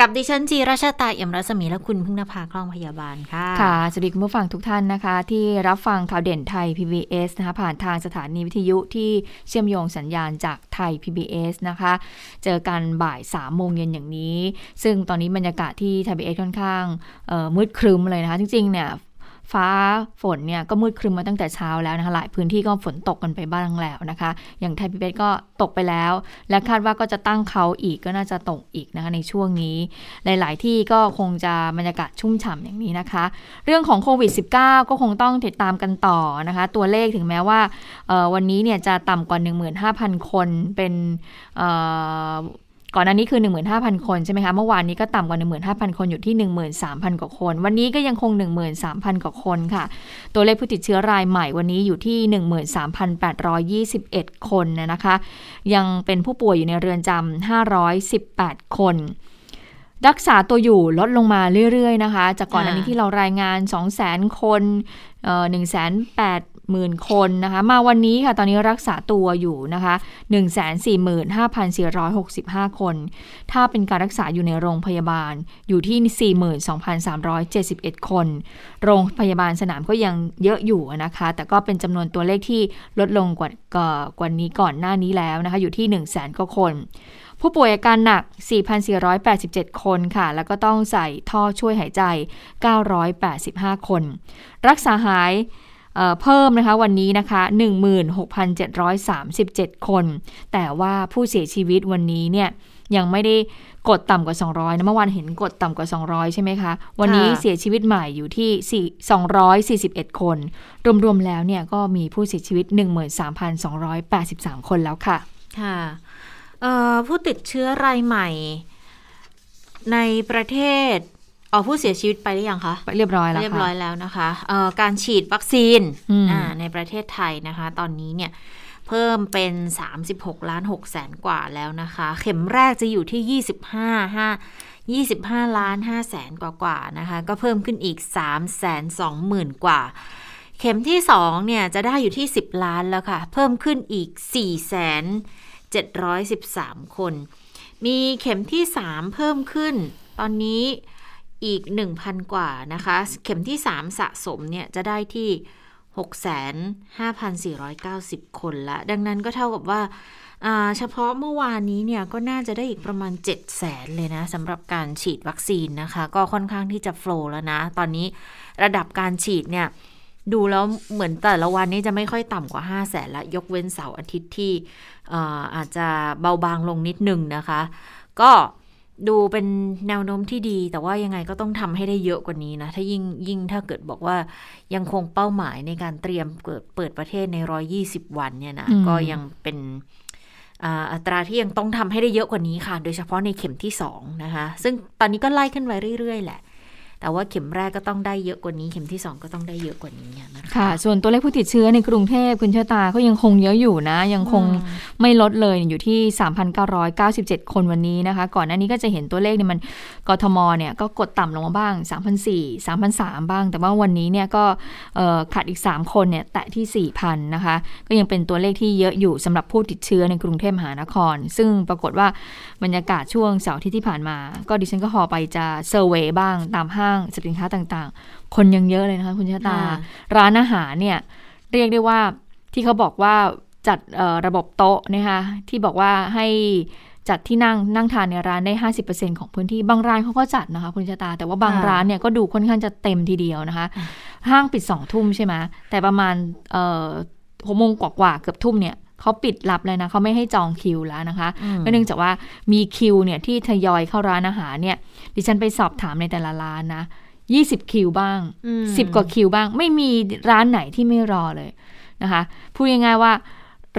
กับดิฉันจีราชาตาเอี่ยมรัศมีและคุณพึ่งนภาคล่องพยาบาลค่ะ ค่ะ สวัสดีคุณผู้ฟังทุกท่านนะคะ ที่รับฟังข่าวเด่นไทย PBS นะคะผ่านทางสถานีวิทยุที่เชื่อมโยงสัญญาณจากไทย PBS นะคะ เจอกันบ่าย3ามโมงเย็นอย่างนี้ ซึ่งตอนนี้บรรยากาศที่ไทยพีเอสค่อนข้างมืดครึ้มเลยนะคะ จริงๆเนี่ย ฟ้าฝนเนี่ยก็มืดครึ้มมาตั้งแต่เช้าแล้วนะคะหลายพื้นที่ก็ฝนตกกันไปบ้างแล้วนะคะ อย่างไทยพีบีก็ตกไปแล้ว และคาดว่าก็จะตั้งเขาอีกก็น่าจะตกอีกนะคะในช่วงนี้ หลาย ๆ ที่ก็คงจะบรรยากาศชุ่มฉ่ำอย่างนี้นะคะ เรื่องของโควิด -19 ก็คงต้องติดตามกันต่อนะคะ ตัวเลขถึงแม้ว่าวันนี้เนี่ยจะต่ำกว่า 15,000 คนเป็นเอ่อ ก่อนหน้านี้คือ 15,000 คนใช่ไหมคะ เมื่อวานนี้ก็ต่ำกว่า 15,000 คนอยู่ที่ 13,000 กว่าคน วันนี้ก็ยังคง 13,000 กว่าคนค่ะ ตัวเลขผู้ติดเชื้อรายใหม่วันนี้อยู่ที่ 13,821 คนนะคะ ยังเป็นผู้ป่วยอยู่ในเรือนจำ518 คนรักษาตัวอยู่ลดลงมาเรื่อย ๆ นะคะ จากก่อนหน้านี้ที่เรารายงาน 2 0 0 0 0 0 คน1 8 0 0 0 หมื่นคนนะคะ มาวันนี้ค่ะ ตอนนี้รักษาตัวอยู่นะคะ 145,465 คน ถ้าเป็นการรักษาอยู่ในโรงพยาบาลอยู่ที่ 42,371 คน โรงพยาบาลสนามก็ยังเยอะอยู่นะคะ แต่ก็เป็นจำนวนตัวเลขที่ลดลงกว่ากว่านี้ก่อนหน้านี้แล้วนะคะ อยู่ที่ 100,000กว่าคนผู้ป่วยอาการหนัก 4,487 คนค่ะ แล้วก็ต้องใส่ท่อช่วยหายใจ 985 คน รักษาหาย เอ่อเพิ่มนะคะวันนี้นะคะ 16,737 คน แต่ว่าผู้เสียชีวิตวันนี้เนี่ยยังไม่ได้กดต่ำกว่า 200นะเมื่อวานเห็นกดต่ำกว่า 200 ใช่ไหมคะ วันนี้ค่ะเสียชีวิตใหม่อยู่ที่ 4 241 คน รวมๆแล้วเนี่ยก็มีผู้เสียชีวิต 13,283 คนแล้วค่ะค่ะเอ่อผู้ติดเชื้อรายใหม่ในประเทศ อ๋อผู้เสียชีวิตไปหรือยังคะเรียบร้อยแล้วเรียบค่ะร้อยแล้วนะคะเอ่อการฉีดวัคซีนอืมอ่าในประเทศไทยนะคะ ตอนนี้เนี่ยเพิ่มเป็น 36 ล้าน6แสนกว่าแล้วนะคะ เข็มแรกจะอยู่ที่ 25 5 25 ล้าน5แสนกว่ากว่าๆนะคะ ก็เพิ่มขึ้นอีก 3 2 0 0 0 0 กว่า เข็มที่ 2 เนี่ยจะได้อยู่ที่ 10 ล้านแล้วค่ะ เพิ่มขึ้นอีก 4 713 คน มีเข็มที่ 3 เพิ่มขึ้น ตอนนี้ อีก 1,000 กว่านะคะ เข็มที่ 3 สะสมเนี่ยจะได้ที่ 65,490 คนละ ดังนั้นก็เท่ากับว่าเฉพาะเมื่อวานนี้เนี่ยก็น่าจะได้อีกประมาณ 7 0 0แสนเลยนะสำหรับการฉีดวัคซีนนะคะ ก็ค่อนข้างที่จะโฟล์แล้วนะ ตอนนี้ระดับการฉีดเนี่ยดูแล้วเหมือนแต่ละวันนี้จะไม่ค่อยต่ำกว่า 5 0 0แสนละ ยกเว้นเสาร์อาทิตย์ที่เอ่ออาจจะเบาบางลงนิดนึงนะคะ ก็ ดูเป็นแนวโน้มที่ดี แต่ว่ายังไงก็ต้องทำให้ได้เยอะกว่านี้นะ ถ้ายิ่งยิ่งถ้าเกิดบอกว่ายังคงเป้าหมายในการเตรียมเปิดเปิดประเทศใน 120 วันเนี่ยนะอืมก็ยังเป็นอ่าอัตราที่ยังต้องทำให้ได้เยอะกว่านี้ค่ะ โดยเฉพาะในเข็มที่2นะคะ ซึ่งตอนนี้ก็ไล่ขึ้นไปเรื่อย ๆ แหละ แต่ว่าเข็มแรกก็ต้องได้เยอะกว่านี้ เข็มที่ 2 ก็ต้องได้เยอะกว่านี้นะคะค่ะ ส่วนตัวเลขผู้ติดเชื้อในกรุงเทพคุณเชตาก็ยังคงเยอะอยู่นะ ยังคงไม่ลดเลยอยู่ที่ 3,997 คนวันนี้นะคะ ก่อนหน้านี้ก็จะเห็นตัวเลขเนี่ยมันกทมเนี่ยก็กดต่ำลงมาบ้าง3,400 3,300บ้าง แต่ว่าวันนี้เนี่ยก็ขาดอีก 3 คนเนี่ยแตะที่ 4,000 นะคะ ก็ยังเป็นตัวเลขที่เยอะอยู่สำหรับผู้ติดเชื้อในกรุงเทพมหานคร ซึ่งปรากฏว่าบรรยากาศช่วงเสาร์ที่ที่ผ่านมา ก็ดิฉันก็พอไปจะเซอร์เวยบ้างตามห้างสินค้าต่างๆ คนยังเยอะเลยนะคะคุณชะตาค่ะร้านอาหารเนี่ยเรียกได้ว่าที่เขาบอกว่าจัดเอ่อระบบโต๊ะนะคะที่บอกว่าให้จัดที่นั่งนั่งทานในร้านได้ 50%ของพื้นที่บางร้านเขาก็จัดนะคะคุณชะตา แต่ว่าบางค่ะร้านเนี่ยก็ดูค่อนข้างจะเต็มทีเดียวนะคะ ห้างปิดสองทุ่มใช่ไหมแต่ประมาณเอ่อหกโมงกว่าๆเกือบทุ่มเนี่ย เขาปิดรับเลยนะเขาไม่ให้จองคิวแล้วนะคะอืมก็เนื่องจากว่ามีคิวเนี่ยที่ทยอยเข้าร้านอาหารเนี่ยดิฉันไปสอบถามในแต่ละร้านนะ20คิวบ้างอืม10กว่าคิวบ้าง ไม่มีร้านไหนที่ไม่รอเลยนะคะพูดง่ายๆว่า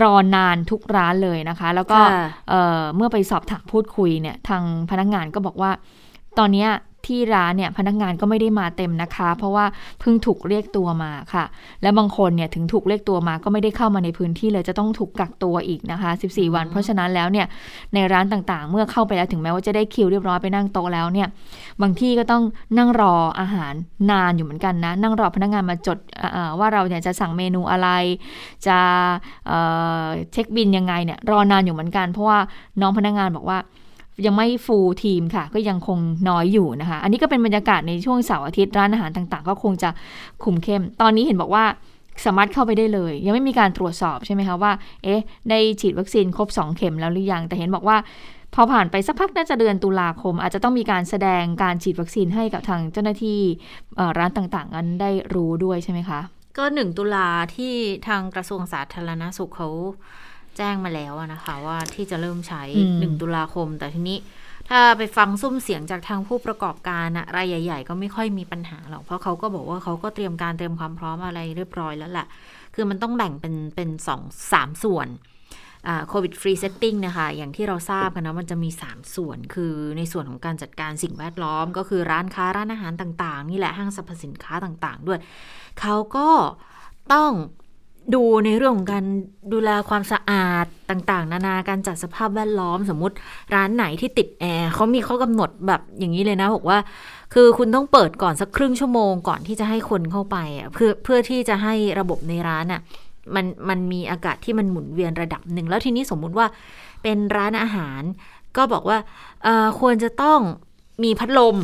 รอนานทุกร้านเลยนะคะ แล้วก็ค่ะเอ่อเมื่อไปสอบถามพูดคุยเนี่ยทางพนักงานก็บอกว่า ตอนเนี้ย ที่ร้านเนี่ยพนักงานก็ไม่ได้มาเต็มนะคะ เพราะว่าเพิ่งถูกเรียกตัวมาค่ะ และบางคนเนี่ยถึงถูกเรียกตัวมาก็ไม่ได้เข้ามาในพื้นที่เลยจะต้องถูกกักตัวอีกนะคะ 14 วัน เพราะฉะนั้นแล้วเนี่ยในร้านต่างๆ เมื่อเข้าไปแล้วถึงแม้ว่าจะได้คิวเรียบร้อยไปนั่งโต๊ะแล้วเนี่ยบางที่ก็ต้องนั่งรออาหารนานอยู่เหมือนกันนะ นั่งรอพนักงานมาจดว่าเราเนี่ยจะสั่งเมนูอะไร จะเช็คบินยังไงเนี่ยรอนานอยู่เหมือนกัน เพราะว่าน้องพนักงานบอกว่า ยังไม่ฟูลทีมค่ะ ก็ยังคงน้อยอยู่นะคะ อันนี้ก็เป็นบรรยากาศในช่วงเสาร์อาทิตย์ร้านอาหารต่างๆ ก็คงจะคุมเข้ม ตอนนี้เห็นบอกว่าสามารถเข้าไปได้เลย ยังไม่มีการตรวจสอบใช่ไหมคะว่า เอ๊ะ ได้ฉีดวัคซีนครบ 2 เข็มแล้วหรือยัง แต่เห็นบอกว่า พอผ่านไปสักพักน่าจะเดือนตุลาคม อาจจะต้องมีการแสดงการฉีดวัคซีนให้กับทางเจ้าหน้าที่ร้านต่างๆ นั้นได้รู้ด้วยใช่ไหมคะ ก็หนึ่งตุลาที่ทางกระทรวงสาธารณสุขเขา แจ้งมาแล้วนะคะ ว่าที่จะเริ่มใช้หนึ่งตุลาคม แต่ทีนี้ถ้าไปฟังสุ้มเสียงจากทางผู้ประกอบการอะรายใหญ่ๆ ก็ไม่ค่อยมีปัญหาหรอก เพราะเขาก็บอกว่าเขาก็เตรียมการเตรียมความพร้อมอะไรเรียบร้อยแล้วแหละ คือมันต้องแบ่งเป็นเป็นสองสามส่วน COVID Free Setting นะคะ อย่างที่เราทราบกันนะ มันจะมี 3 ส่วน คือในส่วนของการจัดการสิ่งแวดล้อม ก็คือร้านค้าร้านอาหารต่าง ๆ นี่แหละห้างสรรพสินค้าต่าง ๆ ด้วย เขาก็ต้อง ดูในเรื่องของการดูแลความสะอาดต่างๆ นานาการจัดสภาพแวดล้อมสมมติร้านไหนที่ติดแอร์เขามีข้อกำหนดแบบอย่างนี้เลยนะ บอกว่า คือคุณต้องเปิดก่อนสักครึ่งชั่วโมงก่อนที่จะให้คนเข้าไปเพื่อเพื่อที่จะให้ระบบในร้านอะมันมันมีอากาศที่มันหมุนเวียนระดับหนึ่ง แล้วทีนี้สมมุติว่าเป็นร้านอาหาร ก็บอกว่าควรจะต้องมีพัดลม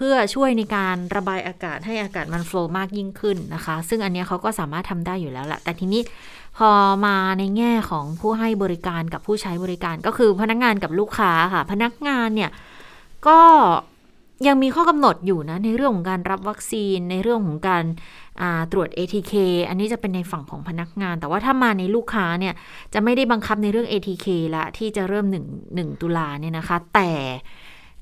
เพื่อช่วยในการระบายอากาศให้อากาศมันโฟล์มากยิ่งขึ้นนะคะ ซึ่งอันนี้เขาก็สามารถทำได้อยู่แล้วแหละแต่ทีนี้พอมาในแง่ของผู้ให้บริการกับผู้ใช้บริการก็คือพนักงงานกับลูกค้าค่ะ พนักงานเนี่ยก็ยังมีข้อกำหนดอยู่นะ ในเรื่องของการรับวัคซีนในเรื่องของการตรวจ ATK อันนี้จะเป็นในฝั่งของพนักงาน แต่ว่าถ้ามาในลูกค้าเนี่ยจะไม่ได้บังคับในเรื่อง ATK ละที่จะเริ่ม 1 1 ตุลาเนี่ยนะคะ แต่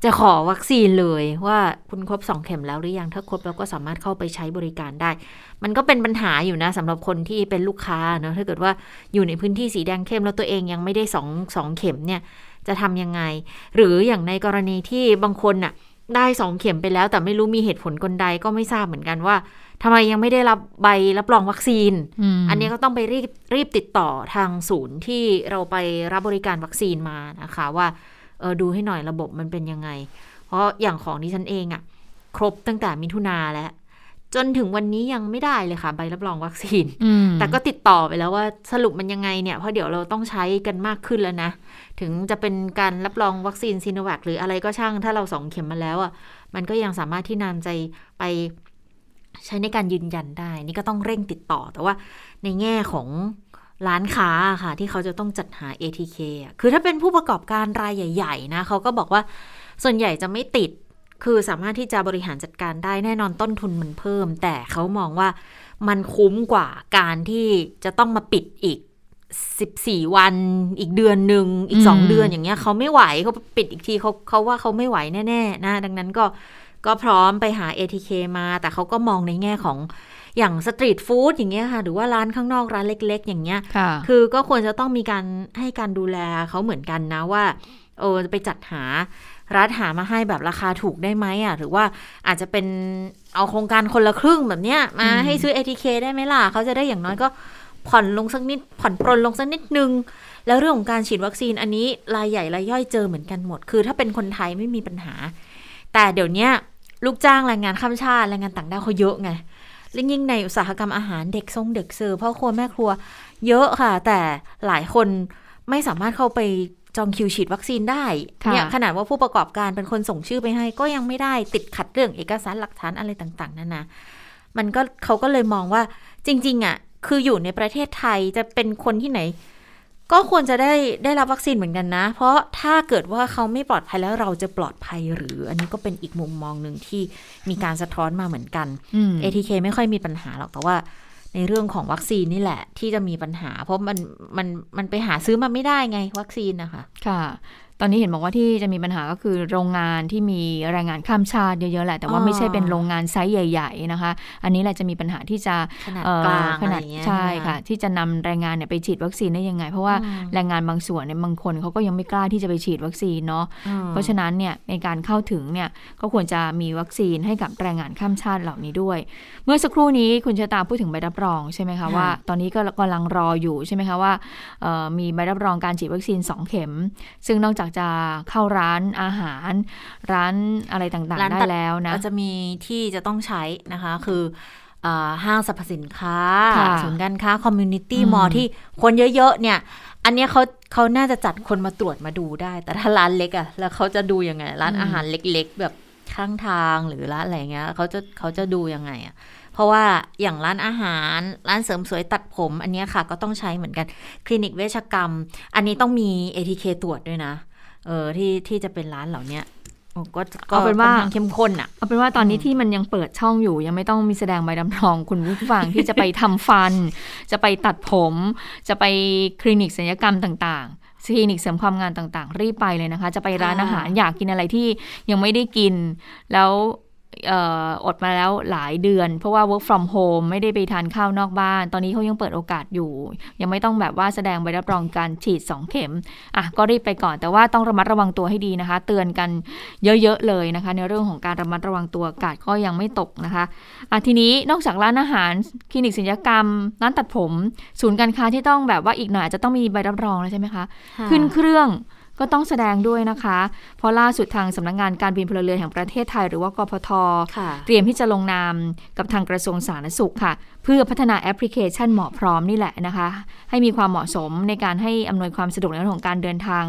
จะขอวัคซีนเลยว่าคุณครบสองเข็มแล้วหรือยังถ้าครบแล้วก็สามารถเข้าไปใช้บริการได้ มันก็เป็นปัญหาอยู่นะสำหรับคนที่เป็นลูกค้าเนาะถ้าเกิดว่าอยู่ในพื้นที่สีแดงเข้มแล้วตัวเองยังไม่ได้สองสองเข็มเนี่ยจะทำยังไง หรืออย่างในกรณีที่บางคนน่ะได้สองเข็มไปแล้ว แต่ไม่รู้มีเหตุผลกลใดก็ไม่ทราบเหมือนกันว่าทำไมยังไม่ได้รับใบรับรองวัคซีนอันนี้ก็ต้องไปรีบรีบติดต่อทางศูนย์ที่เราไปรับบริการวัคซีนมานะคะว่า เออดูให้หน่อยระบบมันเป็นยังไง เพราะอย่างของดิฉันเองอะครบตั้งแต่มิถุนาแล้ว จนถึงวันนี้ยังไม่ได้เลยค่ะ ใบรับรองวัคซีน แต่ก็ติดต่อไปแล้วว่าสรุปมันยังไงเนี่ยเพราะเดี๋ยวเราต้องใช้กันมากขึ้นแล้วนะ ถึงจะเป็นการรับรองวัคซีนซีโนแวคหรืออะไรก็ช่างถ้าเราสองเข็มมาแล้วอะ่ะมันก็ยังสามารถที่นานใจไปใช้ในการยืนยันได้ นี่ก็ต้องเร่งติดต่อแต่ว่าในแง่ของ ร้านค้าค่ะ ที่เขาจะต้องจัดหา ATK คือถ้าเป็นผู้ประกอบการรายใหญ่ ๆ นะเขาก็บอกว่าส่วนใหญ่จะไม่ติด คือสามารถที่จะบริหารจัดการได้แน่นอนต้นทุนมันเพิ่ม แต่เขามองว่ามันคุ้มกว่าการที่จะต้องมาปิดอีก 14 วัน อีกเดือนหนึ่งอีก 2 เดือนอย่างเงี้ยเขาไม่ไหวเขาปิดอีกทีเขาเขาว่าเขาไม่ไหวแน่ๆนะดังนั้นก็ก็พร้อมไปหา ATK มา แต่เขาก็มองในแง่ของ อย่างสตรีทฟู้ดอย่างเงี้ยค่ะ หรือว่าร้านข้างนอกร้านเล็ก ๆ อย่างเงี้ยคือก็ควรจะต้องมีการให้การดูแลเขาเหมือนกันนะว่าเออไปจัดหาร้านหามาให้แบบราคาถูกได้ไหมอะ หรือว่าอาจจะเป็นเอาโครงการคนละครึ่งแบบเนี้ยมาให้ซื้อ ATK ได้ไหมล่ะเขาจะได้อย่างน้อยก็ผ่อนลงสักนิด ผ่อนปรนลงสักนิดนึง แล้วเรื่องของการฉีดวัคซีนอันนี้รายใหญ่รายย่อยเจอเหมือนกันหมด คือถ้าเป็นคนไทยไม่มีปัญหา แต่เดี๋ยวนี้ลูกจ้างแรงงานข้ามชาติแรงงานต่างด้าวเขาเยอะไง ยิ่งในอุตสาหกรรมอาหารเด็กทรงเด็กเสิร์ฟพ่อครัวแม่ครัว เยอะค่ะ แต่หลายคนไม่สามารถเข้าไปจองคิวฉีดวัคซีนได้เนี่ยขนาดว่าผู้ประกอบการเป็นคนส่งชื่อไปให้ ก็ยังไม่ได้ติดขัดเรื่องเอกสารหลักฐานอะไรต่าง ๆนั่นนะมันก็เขาก็เลยมองว่าจริง ๆอะคืออยู่ในประเทศไทยจะเป็นคนที่ไหน ก็ควรจะได้ได้รับวัคซีนเหมือนกันนะ เพราะถ้าเกิดว่าเขาไม่ปลอดภัยแล้วเราจะปลอดภัยหรือ อันนี้ก็เป็นอีกมุมมองหนึ่งที่มีการสะท้อนมาเหมือนกัน ATK ไม่ค่อยมีปัญหาหรอกแต่ว่า ในเรื่องของวัคซีนนี่แหละที่จะมีปัญหา เพราะมันมันมันไปหาซื้อมาไม่ได้ไงวัคซีนนะคะ ค่ะ ตอนนี้เห็นบอกว่าที่จะมีปัญหาก็คือโรงงานที่มีแรงงานข้ามชาติเยอะๆแหละ แต่ว่าไม่ใช่เป็นโรงงานไซส์ใหญ่ ๆ นะคะ อันนี้แหละจะมีปัญหาที่จะขนาดเอ่อกลางขนาดอะไรอย่างเงี้ยใช่นค่ะ ที่จะนำแรงงานเนี่ยไปฉีดวัคซีนได้ยังไง เพราะว่าอืมแรงงานบางส่วนเนี่ยบางคนเขาก็ยังไม่กล้าที่จะไปฉีดวัคซีนเนาะอืมเพราะฉะนั้นเนี่ยในการเข้าถึงเนี่ยก็ควรจะมีวัคซีนให้กับแรงงานข้ามชาติเหล่านี้ด้วย เมื่อสักครู่นี้คุณชะตาพูดถึงใบรับรองใช่ไหมคะว่า ตอนนี้ก็กำลังรออยู่ใช่ไหมคะว่าเอ่อมีใบรับรองการฉีดวัคซีน 2 เข็ม ซึ่งนอกจากจะเข้าร้านอาหาร ร้านอะไรต่างร้านๆได้ตัดแล้วนะก็จะมีที่จะต้องใช้นะคะ คืออ่าห้างสรรพสินค้าค่ะศูนย์การค้า community อืม mall ที่คนเยอะ ๆ เนี่ย อันเนี้ยเขาเขาน่าจะจัดคนมาตรวจมาดูได้ แต่ถ้าร้านเล็กอะแล้วเขาจะดูยังไง ร้านอาหารเล็ก ๆ แบบข้างทางหรือร้านอะไรเงี้ยเขาจะเขาจะดูยังไงอะเพราะว่าอย่างร้านอาหารร้านเสริมสวยตัดผม อันเนี้ยค่ะก็ต้องใช้เหมือนกัน คลินิกเวชกรรม อันนี้ต้องมี ATK ตรวจด้วยนะ เออที่ที่จะเป็นร้านเหล่าเนี้ยโอ้ก็ก็เอาเป็นว่าค่อนข้งเข้มข้นอะเอาเป็นว่าตอนนี้ที่มันยังเปิดช่องอยู่ ยังไม่ต้องมีแสดงใบรับรอง คุณผู้ฟังที่จะไปทำฟัน จะไปตัดผม จะไปคลินิกศัลยกรรมต่างๆคลินิกเสริมความงานต่างๆ รีบไปเลยนะคะ จะไปร้านค่ะอาหารอยากกินอะไรที่ยังไม่ได้กิน แล้วเอ่ออดมาแล้วหลายเดือน เพราะว่า work from home ไม่ได้ไปทานข้าวนอกบ้าน ตอนนี้เขายังเปิดโอกาสอยู่ ยังไม่ต้องแบบว่าแสดงใบรับรองการฉีด 2 เข็ม อะ ก็รีบไปก่อน แต่ว่าต้องระมัดระวังตัวให้ดีนะคะ เตือนกันเยอะๆเลยนะคะ ในเรื่องของการระมัดระวังตัวอากาศก็ยังไม่ตกนะคะ อะทีนี้นอกจากร้านอาหาร คลินิกศัลยกรรม ร้านตัดผม ศูนย์การค้าที่ต้องแบบว่าอีกหน่อยอาจจะต้องมีใบรับรองแล้วใช่ไหมคะ ขึ้นเครื่อง ก็ต้องแสดงด้วยนะคะ เพราะล่าสุดทางสำนักงานการบินพลเรือนแห่งประเทศไทย หรือว่ากพทค่ะเตรียมที่จะลงนามกับทางกระทรวงสาธารณสุขค่ะ เพื่อพัฒนาแอปพลิเคชันเหมอพร้อมนี่แหละนะคะ ให้มีความเหมาะสมในการให้อำนวยความสะดวกในเรื่องของการเดินทาง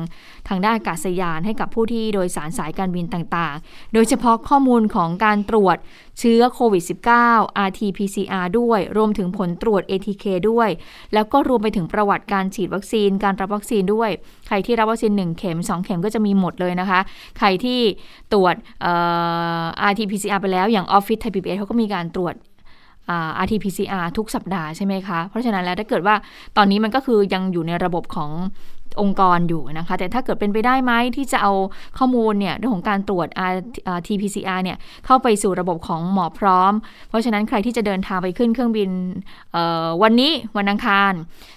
ทางด้านอากาศยานให้กับผู้ที่โดยสารสายการบินต่างๆ โดยเฉพาะข้อมูลของการตรวจเชื้อโควิด -19 RT-PCR ด้วย รวมถึงผลตรวจ ATK ด้วย แล้วก็รวมไปถึงประวัติการฉีดวัคซีน การรับวัคซีนด้วย ใครที่รับวัคซีน 1 เข็ม 2 เข็มก็จะมีหมดเลยนะคะ ใครที่ตรวจ RT-PCR ไปแล้วอย่างออฟฟิศไทยพีบีเขาก็มีการตรวจ RT-PCR ทุกสัปดาห์ใช่ไหมคะ เพราะฉะนั้นแล้วถ้าเกิดว่าตอนนี้มันก็คือยังอยู่ในระบบของ องค์กรอยู่นะคะ แต่ถ้าเกิดเป็นไปได้ไหมที่จะเอาข้อมูลเนี่ยเรื่องของการตรวจ RT-PCR เนี่ยเข้าไปสู่ระบบของหมอพร้อม เพราะฉะนั้นใครที่จะเดินทางไปขึ้นเครื่องบินวันนี้วันอังคาร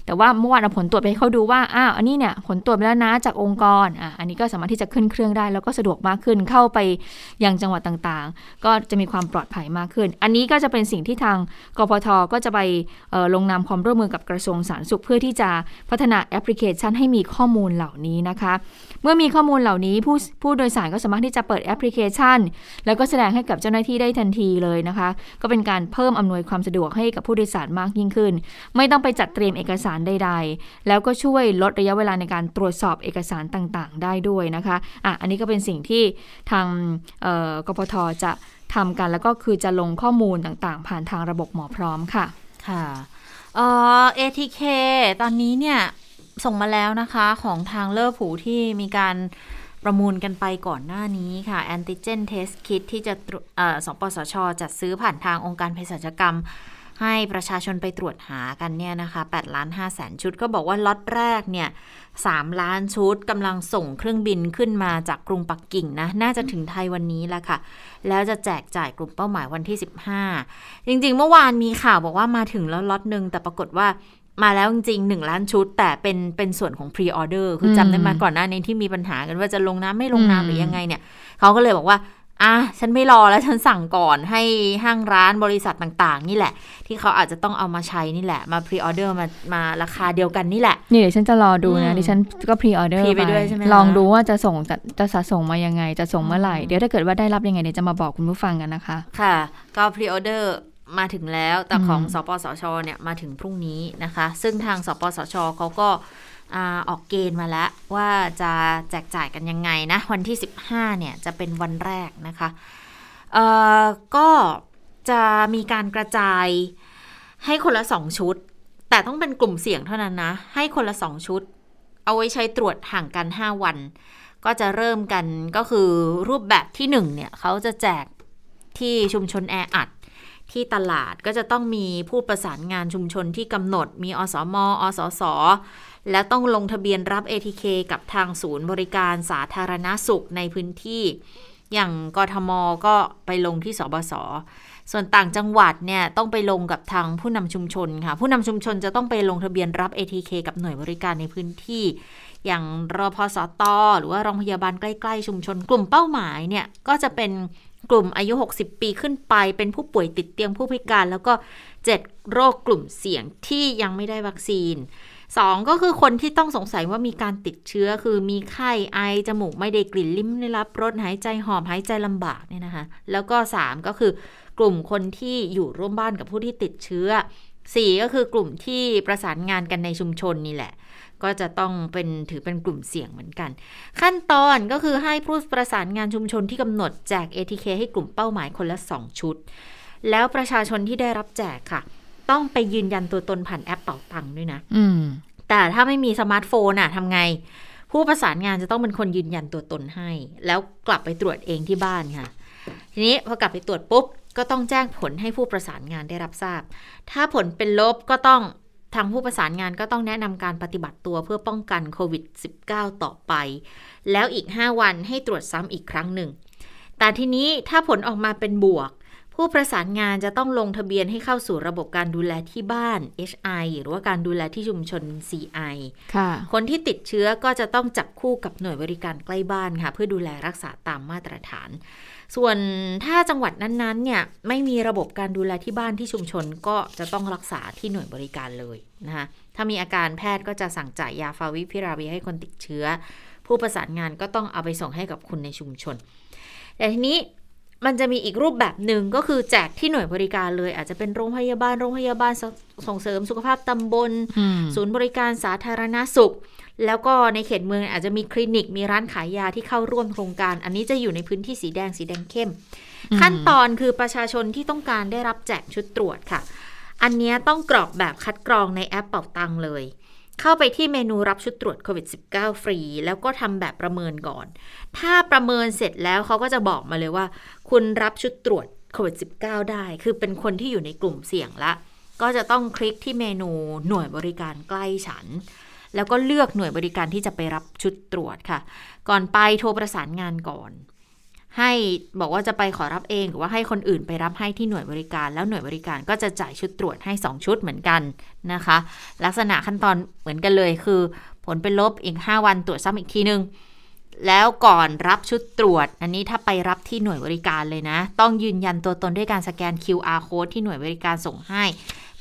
แต่ว่าเมื่อวานเอาผลตรวจไปเขาดูว่าอ้าวอันนี้เนี่ยผลตรวจไปแล้วนะจากองค์กรอะอันนี้ก็สามารถที่จะขึ้นเครื่องได้ แล้วก็สะดวกมากขึ้นเข้าไปยังจังหวัดต่างๆ ก็จะมีความปลอดภัยมากขึ้น อันนี้ก็จะเป็นสิ่งที่ทางกพทก็จะไปลงนามความร่วมมือกับกระทรวงสาธารณสุขเพื่อที่จะพัฒนาแอปพลิเคชันให้มีข้อมูลเหล่านี้นะคะ เมื่อมีข้อมูลเหล่านี้ผู้ผู้โดยสารก็สามารถที่จะเปิดแอปพลิเคชัน แล้วก็แสดงให้กับเจ้าหน้าที่ได้ทันทีเลยนะคะ ก็เป็นการเพิ่มอำนวยความสะดวกให้กับผู้โดยสารมากยิ่งขึ้น ไม่ต้องไปจัดเตรียมเอกสารใด ๆ แล้วก็ช่วยลดระยะเวลาในการตรวจสอบเอกสารต่างๆ ได้ด้วยนะคะอะอันนี้ก็เป็นสิ่งที่ทางกพทจะทำกันแล้วก็คือจะลงข้อมูลต่างๆ ผ่านทางระบบหมอพร้อมค่ะ ค่ะเอ่อ ATK ตอนนี้เนี่ย ส่งมาแล้วนะคะของทางเลอผูที่มีการประมูลกันไปก่อนหน้านี้ค่ะ Antigen Test Kit ที่จะสปสช จัดซื้อผ่านทางองค์การเภสัชกรรม ให้ประชาชนไปตรวจหากันเนี่ยนะคะ8ล้าน5แสนชุด ก็บอกว่าล็อตแรกเนี่ย3ล้านชุดกำลังส่งเครื่องบินขึ้นมาจากกรุงปักกิ่งนะ น่าจะถึงไทยวันนี้แหละค่ะ แล้วจะแจกจ่ายกลุ่มเป้าหมายวันที่ 15 จริงๆ เมื่อวานมีข่าวบอกว่ามาถึงแล้วล็อตหนึ่งแต่ปรากฏว่า มาแล้วจริงๆ1ล้านชุด แต่เป็นเป็นส่วนของ pre-order คือจำได้ไหมอ่าก่อนหน้านี้ที่มีปัญหากันว่าจะลงนามไม่ลงนามหรือยังไงเนี่ยเขาก็เลยบอกว่าอะฉันไม่รอแล้วฉันสั่งก่อนให้ห้างร้านบริษัทต่างๆ นี่แหละ ที่เขาอาจจะต้องเอามาใช้นี่แหละ มา pre-order มามาราคาเดียวกันนี่แหละ นี่เดี๋ยวฉันจะรอดูอืนะมดิฉันก็ pre-order pre ไปด้วยใช่ไหมคะลองดูว่าจะส่งจะจะสะส่งมายังไงจะส่งเมื่อไหร่ เดี๋ยวถ้าเกิดว่าได้รับยังไงเดี๋ยวจะมาบอกคุณผู้ฟังกันนะคะ ค่ะ ก็ pre-order มาถึงแล้ว แต่อืมของสปสชเนี่ยมาถึงพรุ่งนี้นะคะ ซึ่งทางสปสชเขาก็อ่าออกเกณฑ์มาแล้วว่าจะแจกจ่ายกันยังไงนะ วันที่ 15เนี่ยจะเป็นวันแรกนะคะเอ่อก็จะมีการกระจายให้คนละสองชุด แต่ต้องเป็นกลุ่มเสี่ยงเท่านั้นนะ ให้คนละสองชุด เอาไว้ใช้ตรวจห่างกัน 5 วัน ก็จะเริ่มกันก็คือรูปแบบที่ 1 เนี่ยเขาจะแจกที่ชุมชนแออัด ที่ตลาดก็จะต้องมีผู้ประสานงานชุมชนที่กำหนด มีอสม อสส แล้วต้องลงทะเบียนรับ ATK กับทางศูนย์บริการสาธารณสุขในพื้นที่ อย่างกทมก็ไปลงที่สบศส่วนต่างจังหวัดเนี่ยต้องไปลงกับทางผู้นำชุมชนค่ะ ผู้นำชุมชนจะต้องไปลงทะเบียนรับ ATK กับหน่วยบริการในพื้นที่ อย่างรอพสต หรือว่าโรงพยาบาลใกล้ ๆ ชุมชน กลุ่มเป้าหมายเนี่ยก็จะเป็น กลุ่มอายุ 60 ปีขึ้นไป เป็นผู้ป่วยติดเตียงผู้พิการ แล้วก็ 7 โรคกลุ่มเสี่ยงที่ยังไม่ได้วัคซีน 2 ก็คือคนที่ต้องสงสัยว่ามีการติดเชื้อ คือมีไข้ไอ จมูกไม่ได้กลิ่นลิ้มได้รับรสหายใจหอบหายใจลำบากเนี่ยนะคะ แล้วก็ 3 ก็คือกลุ่มคนที่อยู่ร่วมบ้านกับผู้ที่ติดเชื้อ 4 ก็คือกลุ่มที่ประสานงานกันในชุมชนนี่แหละ ก็จะต้องเป็นถือเป็นกลุ่มเสี่ยงเหมือนกัน ขั้นตอนก็คือให้ผู้ประสานงานชุมชนที่กำหนดแจก ATK ให้กลุ่มเป้าหมายคนละ 2 ชุด แล้วประชาชนที่ได้รับแจกค่ะ ต้องไปยืนยันตัวตนผ่านแอปเป่าตังค์ด้วยนะอืมแต่ถ้าไม่มีสมาร์ทโฟนอะทำไง ผู้ประสานงานจะต้องเป็นคนยืนยันตัวตนให้ แล้วกลับไปตรวจเองที่บ้านค่ะ ทีนี้พอกลับไปตรวจปุ๊บก็ต้องแจ้งผลให้ผู้ประสานงานได้รับทราบ ถ้าผลเป็นลบก็ต้อง ทางผู้ประสานงานก็ต้องแนะนำการปฏิบัติตัวเพื่อป้องกันโควิด -19 ต่อไป แล้วอีก 5 วันให้ตรวจซ้ำอีกครั้งหนึ่ง แต่ทีนี้ถ้าผลออกมาเป็นบวก ผู้ประสานงานจะต้องลงทะเบียนให้เข้าสู่ระบบการดูแลที่บ้าน HI หรือว่าการดูแลที่ชุมชน CI ค่ะ คนที่ติดเชื้อก็จะต้องจับคู่กับหน่วยบริการใกล้บ้านค่ะ เพื่อดูแลรักษาตามมาตรฐาน ส่วนถ้าจังหวัดนั้นๆเนี่ยไม่มีระบบการดูแลที่บ้านที่ชุมชนก็จะต้องรักษาที่หน่วยบริการเลยนะคะถ้ามีอาการแพทย์ก็จะสั่งจ่ายยาฟาวิพิราเวียให้คนติดเชื้อ ผู้ประสานงานก็ต้องเอาไปส่งให้กับคุณในชุมชน แต่ทีนี้มันจะมีอีกรูปแบบหนึ่งก็คือแจกที่หน่วยบริการเลย อาจจะเป็นโรงพยาบาลโรงพยาบาลสส่งเสริมสุขภาพตำบลอืมศูนย์บริการสาธารณสุข แล้วก็ในเขตเมืองอาจจะมีคลินิกมีร้านขายยาที่เข้าร่วมโครงการ อันนี้จะอยู่ในพื้นที่สีแดงสีแดงเข้มอืมขั้นตอนคือประชาชนที่ต้องการได้รับแจกชุดตรวจค่ะ อันเนี้ยต้องกรอกแบบคัดกรองในแอปเป่าตังเลยเข้าไปที่เมนูรับชุดตรวจโควิด -19 ฟรี แล้วก็ทำแบบประเมินก่อน ถ้าประเมินเสร็จแล้วเขาก็จะบอกมาเลยว่า คุณรับชุดตรวจโควิด -19 ได้ คือเป็นคนที่อยู่ในกลุ่มเสี่ยงละ ก็จะต้องคลิกที่เมนูหน่วยบริการใกล้ฉัน แล้วก็เลือกหน่วยบริการที่จะไปรับชุดตรวจค่ะ ก่อนไปโทรประสานงานก่อน ให้บอกว่าจะไปขอรับเองหรือว่าให้คนอื่นไปรับให้ที่หน่วยบริการ แล้วหน่วยบริการก็จะจ่ายชุดตรวจให้ 2 ชุดเหมือนกันนะคะ ลักษณะขั้นตอนเหมือนกันเลยคือ ผลเป็นลบอีก 5 วันตรวจซ้ำอีกทีนึงแล้วก่อนรับชุดตรวจ อันนี้ถ้าไปรับที่หน่วยบริการเลยนะ ต้องยืนยันตัวตนด้วยการสแกน QR code ที่หน่วยบริการส่งให้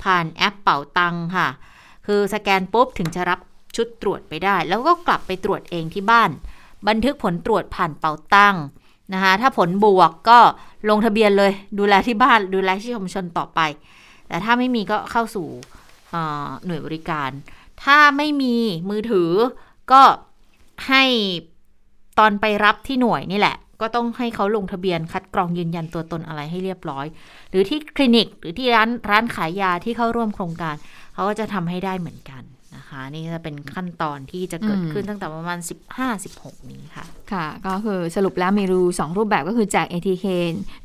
ผ่านแอปเป่าตังค่ะ คือสแกนปุ๊บถึงจะรับ ชุดตรวจไปได้ แล้วก็กลับไปตรวจเองที่บ้าน บันทึกผลตรวจผ่านเป่าตังนะคะถ้าผลบวกก็ลงทะเบียนเลย ดูแลที่บ้านดูแลที่ชุมชนต่อไป แต่ถ้าไม่มีก็เข้าสู่หน่วยบริการ ถ้าไม่มีมือถือก็ให้ตอนไปรับที่หน่วยนี่แหละ ก็ต้องให้เขาลงทะเบียนคัดกรองยืนยันตัวตนอะไรให้เรียบร้อย หรือที่คลินิกหรือที่ร้านร้านขายยาที่เข้าร่วมโครงการ เขาก็จะทำให้ได้เหมือนกัน นะคะ นี่จะเป็นขั้นตอนที่จะเกิดอืมขึ้นตั้งแต่ประมาณ 15-16 นี้ค่ะ ค่ะ ก็คือสรุปแล้วมีรูสองรูปแบบก็คือแจก ATK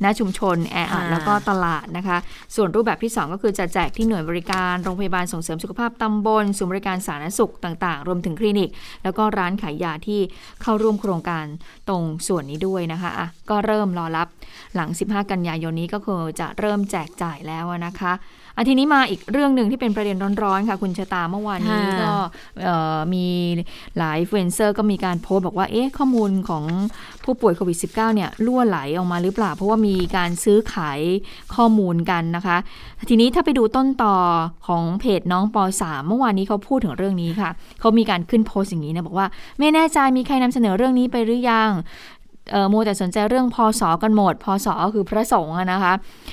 ณชุมชนแออัดอ่าแล้วก็ตลาดนะคะ ส่วนรูปแบบที่ 2 ก็คือจะแจกที่หน่วยบริการโรงพยาบาลส่งเสริมสุขภาพตำบลศูนย์บริการสาธารณสุขต่าง ๆ รวมถึงคลินิก แล้วก็ร้านขายยาที่เข้าร่วมโครงการตรงส่วนนี้ด้วยนะคะอะก็เริ่มรอรับหลัง 15 กันยายนนี้ก็คือจะเริ่มแจกจ่ายแล้วนะคะ อะทีนี้มาอีกเรื่องหนึ่งที่เป็นประเด็นร้อนๆค่ะ คุณชะตาเมื่อวานนี้ค่ะก็เอ่อมีหลายอินฟลูเอนเซอร์ก็มีการโพสต์บอกว่าเอ๊ะข้อมูลของผู้ป่วยโควิด -19 เนี่ยล่วไหลออกมาหรือเปล่า เพราะว่ามีการซื้อขายข้อมูลกันนะคะ ทีนี้ถ้าไปดูต้นต่อของเพจน้องป .3 เมื่อวานนี้เขาพูดถึงเรื่องนี้ค่ะเขามีการขึ้นโพสต์อย่างนี้นะบอกว่า ไม่แน่ใจมีใครนำเสนอเรื่องนี้ไปหรือยังเออโมวแต่สนใจเรื่องพศกันหมดพศก็คือพระสงฆ์นะคะ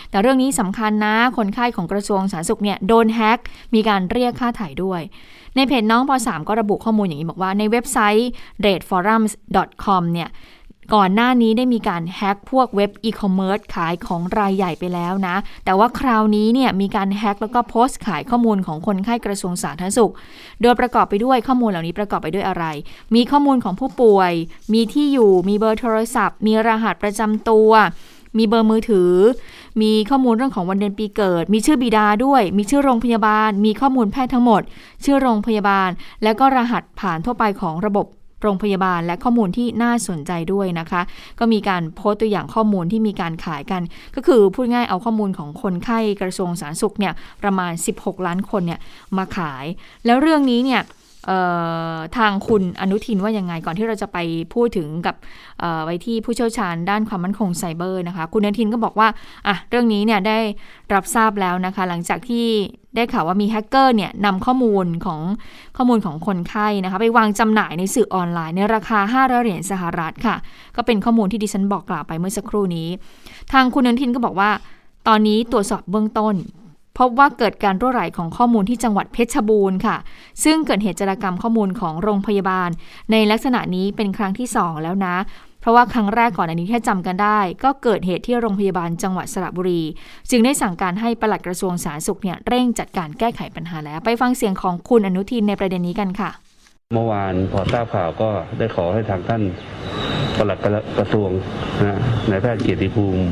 แต่เรื่องนี้สำคัญนะ คนไข้ของกระทรวงสาธารณสุขเนี่ยโดนแฮก มีการเรียกค่าถ่ายด้วย ในเพจน้องป .3 ก็ระบุข้อมูลอย่างนี้บอกว่าในเว็บไซต์ rateforums.com เนี่ย ก่อนหน้านี้ได้มีการแฮ็กพวกเว็บอีคอมเมิร์ซขายของรายใหญ่ไปแล้วนะ แต่ว่าคราวนี้เนี่ยมีการแฮ็กแล้วก็โพสต์ขายข้อมูลของคนไข้กระทรวงสาธารณสุข โดยประกอบไปด้วยข้อมูลเหล่านี้ประกอบไปด้วยอะไร มีข้อมูลของผู้ป่วย มีที่อยู่ มีเบอร์โทรศัพท์ มีรหัสประจำตัว มีเบอร์มือถือ มีข้อมูลเรื่องของวันเดือนปีเกิด มีชื่อบิดาด้วย มีชื่อโรงพยาบาล มีข้อมูลแพทย์ทั้งหมด ชื่อโรงพยาบาล แล้วก็รหัสผ่านทั่วไปของระบบ โรงพยาบาลและข้อมูลที่น่าสนใจด้วยนะคะ ก็มีการโพสต์ตัวอย่างข้อมูลที่มีการขายกัน ก็คือพูดง่ายเอาข้อมูลของคนไข้กระทรวงสาธารณสุขเนี่ยประมาณ 16 ล้านคนเนี่ยมาขาย แล้วเรื่องนี้เนี่ยทางคุณอนุทินว่ายังไงก่อนที่เราจะไปพูดถึงกับไว้ที่ผู้เชี่ยวชาญด้านความมั่นคงไซเบอร์นะคะ คุณอนุทินก็บอกว่าอะเรื่องนี้เนี่ยได้รับทราบแล้วนะคะ หลังจากที่ ได้ข่าวว่ามีแฮกเกอร์เนี่ยนำข้อมูลของข้อมูลของคนไข้นะคะ ไปวางจำหน่ายในสื่อออนไลน์ ในราคา 500 เหรียญสหรัฐค่ะ ก็เป็นข้อมูลที่ดิฉันบอกกล่าวไปเมื่อสักครู่นี้ ทางคุณอนุทินก็บอกว่า ตอนนี้ตรวจสอบเบื้องต้น พบว่าเกิดการรั่วไหลของข้อมูลที่จังหวัดเพชรบูรณ์ค่ะ ซึ่งเกิดเหตุจารกรรมข้อมูลของโรงพยาบาล ในลักษณะนี้เป็นครั้งที่ 2 แล้วนะ เพราะว่าครั้งแรกก่อนอันนี้ถ้าจำกันได้ ก็เกิดเหตุที่โรงพยาบาลจังหวัดสระบุรี จึงได้สั่งการให้ปลัดกระทรวงสาธารณสุขเนี่ยเร่งจัดการแก้ไขปัญหาแล้ว ไปฟังเสียงของคุณอนุทินในประเด็นนี้กันค่ะ เมื่อวานพอทราบข่าวก็ได้ขอให้ทางท่านปลัดกระทรวงนะนายแพทย์เกียรติภูมิ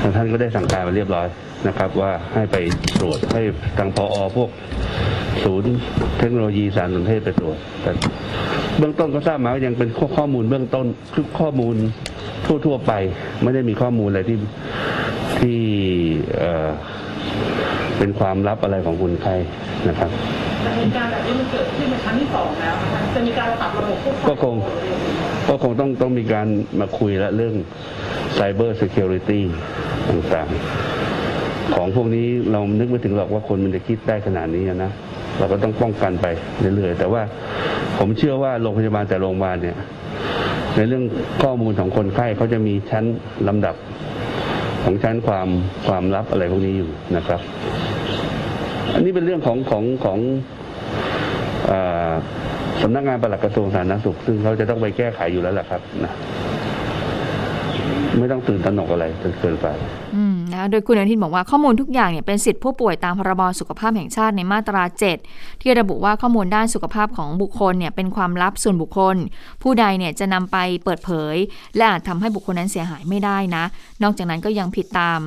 ทางท่านก็ได้สั่งการมาเรียบร้อยนะครับ ว่าให้ไปตรวจให้ทางพออพวกศูนย์เทคโนโลยีสารสนเทศไปตรวจแต่เบื้องต้นก็ทราบมาว่ายังเป็นข้อมูลเบื้องต้นคือข้อมูลทั่ว ๆ ไป ไม่ได้มีข้อมูลอะไรที่ที่เป็นความลับอะไรของคนไข้นะครับเหตุการณ์แบบนี้มันเกิดขึ้นในครั้งที่สองแล้วจะมีการปรับระบบก็คงก็ คงต้องต้องมีการมาคุยละเรื่อง Cyber Security ต่างๆ ของพวกนี้เรานึกไม่ถึงหรอกว่าคนมันจะคิดได้ขนาดนี้นะเราก็ต้องป้องกันไปเรื่อยๆ แต่ว่าผมเชื่อว่าโรงพยาบาลแต่โรงพยาบาลเนี่ย ในเรื่องข้อมูลของคนไข้เขาจะมีชั้นลำดับของชั้นความความลับอะไรพวกนี้อยู่นะครับ อันนี้เป็นเรื่องของของของอ สำนักงานปลัดกระทรวงสาธารณสุข ซึ่งเขาจะต้องไปแก้ไขอยู่แล้วแหละครับนะไม่ต้องตื่นตระหนกอะไรจนเกินไปะโดยคุณอนุทินบอกว่าข้อมูลทุกอย่างเนี่ยเป็นสิทธิผู้ป่วยตามพรบสุขภาพแห่งชาติในมาตรา 7 ที่ระบุว่าข้อมูลด้านสุขภาพของบุคคลเนี่ยเป็นความลับส่วนบุคคล ผู้ใดเนี่ยจะนำไปเปิดเผย และอาจทำให้บุคคลนั้นเสียหายไม่ได้นะ นอกจากนั้นก็ยังผิดตาม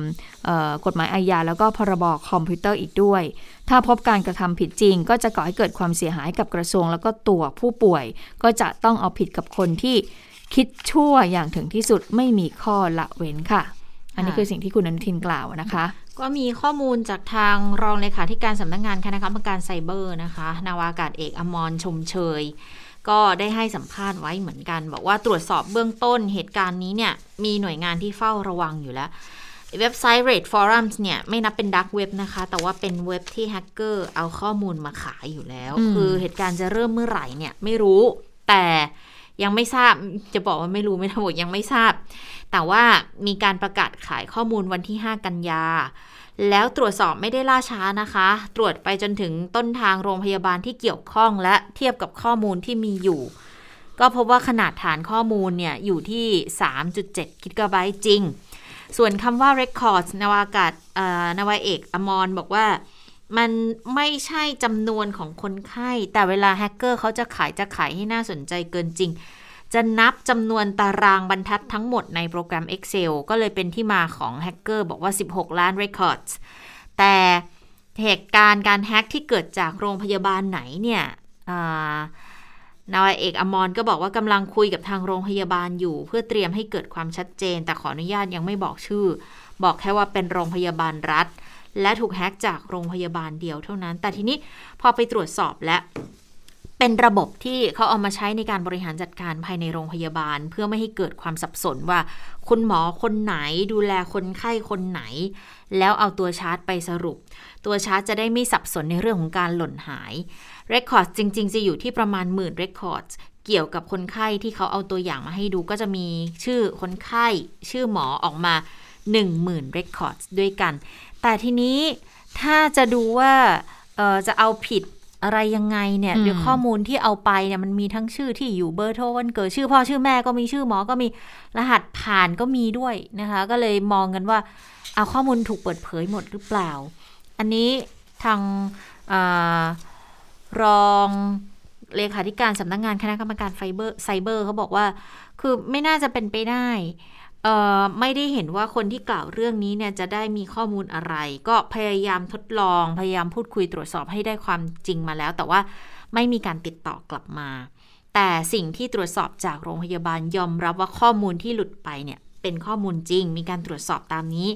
กฎหมายอาญาแล้วก็พรบคอมพิวเตอร์อีกด้วย ถ้าพบการกระทำผิดจริง ก็จะก่อให้เกิดความเสียหายกับกระทรวง แล้วก็ตัวผู้ป่วย ก็จะต้องเอาผิดกับคนที่คิดชั่วอย่างถึงที่สุดไม่มีข้อละเว้นค่ะ อันนี้คือสิ่งที่คุณอนุทินกล่าวนะคะ ก็มีข้อมูลจากทางรองเลขาธิการสำนักงงานคณะกรรมการไซเบอร์นะคะ นาวากาศเอกอมรชมเชย ก็ได้ให้สัมภาษณ์ไว้เหมือนกัน บอกว่าตรวจสอบเบื้องต้นเหตุการณ์นี้เนี่ย มีหน่วยงานที่เฝ้าระวังอยู่แล้ว เว็บไซต์ Rate Forums เนี่ย ไม่นับเป็นดักเว็บนะคะ แต่ว่าเป็นเว็บที่แฮกเกอร์เอาข้อมูลมาขายอยู่แล้ว คือเหตุการณ์จะเริ่มเมื่อไหร่เนี่ยไม่รู้แต่ ยังไม่ทราบจะบอกว่าไม่รู้ไม่ทั้งหมดยังไม่ทราบ แต่ว่ามีการประกาศขายข้อมูลวันที่ 5 กันยา แล้วตรวจสอบไม่ได้ล่าช้านะคะ ตรวจไปจนถึงต้นทางโรงพยาบาลที่เกี่ยวข้องและเทียบกับข้อมูลที่มีอยู่ ก็พบว่าขนาดฐานข้อมูลเนี่ยอยู่ที่ 3.7 กิกะไบต์จริง ส่วนคำว่า records นวากาศนวาเอกอมรบอกว่า มันไม่ใช่จำนวนของคนไข้ แต่เวลาแฮกเกอร์เขาจะขายจะขายให้น่าสนใจเกินจริง จะนับจำนวนตารางบรรทัดทั้งหมดในโปรแกรม Excel ก็เลยเป็นที่มาของแฮกเกอร์บอกว่า 16 ล้าน Records แต่เหตุการณ์การแฮกที่เกิดจากโรงพยาบาลไหนเนี่ยนายเอกอมรก็บอกว่ากำลังคุยกับทางโรงพยาบาลอยู่ เพื่อเตรียมให้เกิดความชัดเจน แต่ขออนุญาตยังไม่บอกชื่อ บอกแค่ว่าเป็นโรงพยาบาลรัฐ และถูกแฮกจากโรงพยาบาลเดียวเท่านั้น แต่ทีนี้พอไปตรวจสอบและเป็นระบบที่เขาเอามาใช้ในการบริหารจัดการภายในโรงพยาบาล เพื่อไม่ให้เกิดความสับสนว่า คุณหมอคนไหนดูแลคนไข้คนไหน แล้วเอาตัวชาร์จไปสรุป ตัวชาร์จจะได้ไม่สับสนในเรื่องของการหล่นหาย record จริง ๆ จะอยู่ที่ประมาณหมื่น record เกี่ยวกับคนไข้ที่เขาเอาตัวอย่างมาให้ดูก็จะมีชื่อคนไข้ ชื่อหมอออกมา 10,000 record ด้วยกัน แต่ทีนี้ถ้าจะดูว่าจะเอาผิดอะไรยังไงเนี่ยเดี๋ยวข้อมูลที่เอาไปเนี่ยมันมีทั้งชื่อที่อยู่เบอร์โทรวันเกิดชื่อพ่อชื่อแม่ก็มีชื่อหมอก็มีรหัสผ่านก็มีด้วยนะคะ ก็เลยมองกันว่าเอาข้อมูลถูกเปิดเผยหมดหรือเปล่า อันนี้ทางอรองเลขาธิการสำนักงงานคณะกรรมการไฟเบอร์ไซเบอร์เขาบอกว่า คือไม่น่าจะเป็นไปได้เอ่อ ไม่ได้เห็นว่าคนที่กล่าวเรื่องนี้เนี่ยจะได้มีข้อมูลอะไร ก็พยายามทดลอง พยายามพูดคุยตรวจสอบให้ได้ความจริงมาแล้ว แต่ว่าไม่มีการติดต่อกลับมา แต่สิ่งที่ตรวจสอบจากโรงพยาบาลยอมรับว่าข้อมูลที่หลุดไปเนี่ยเป็นข้อมูลจริง มีการตรวจสอบตามนี้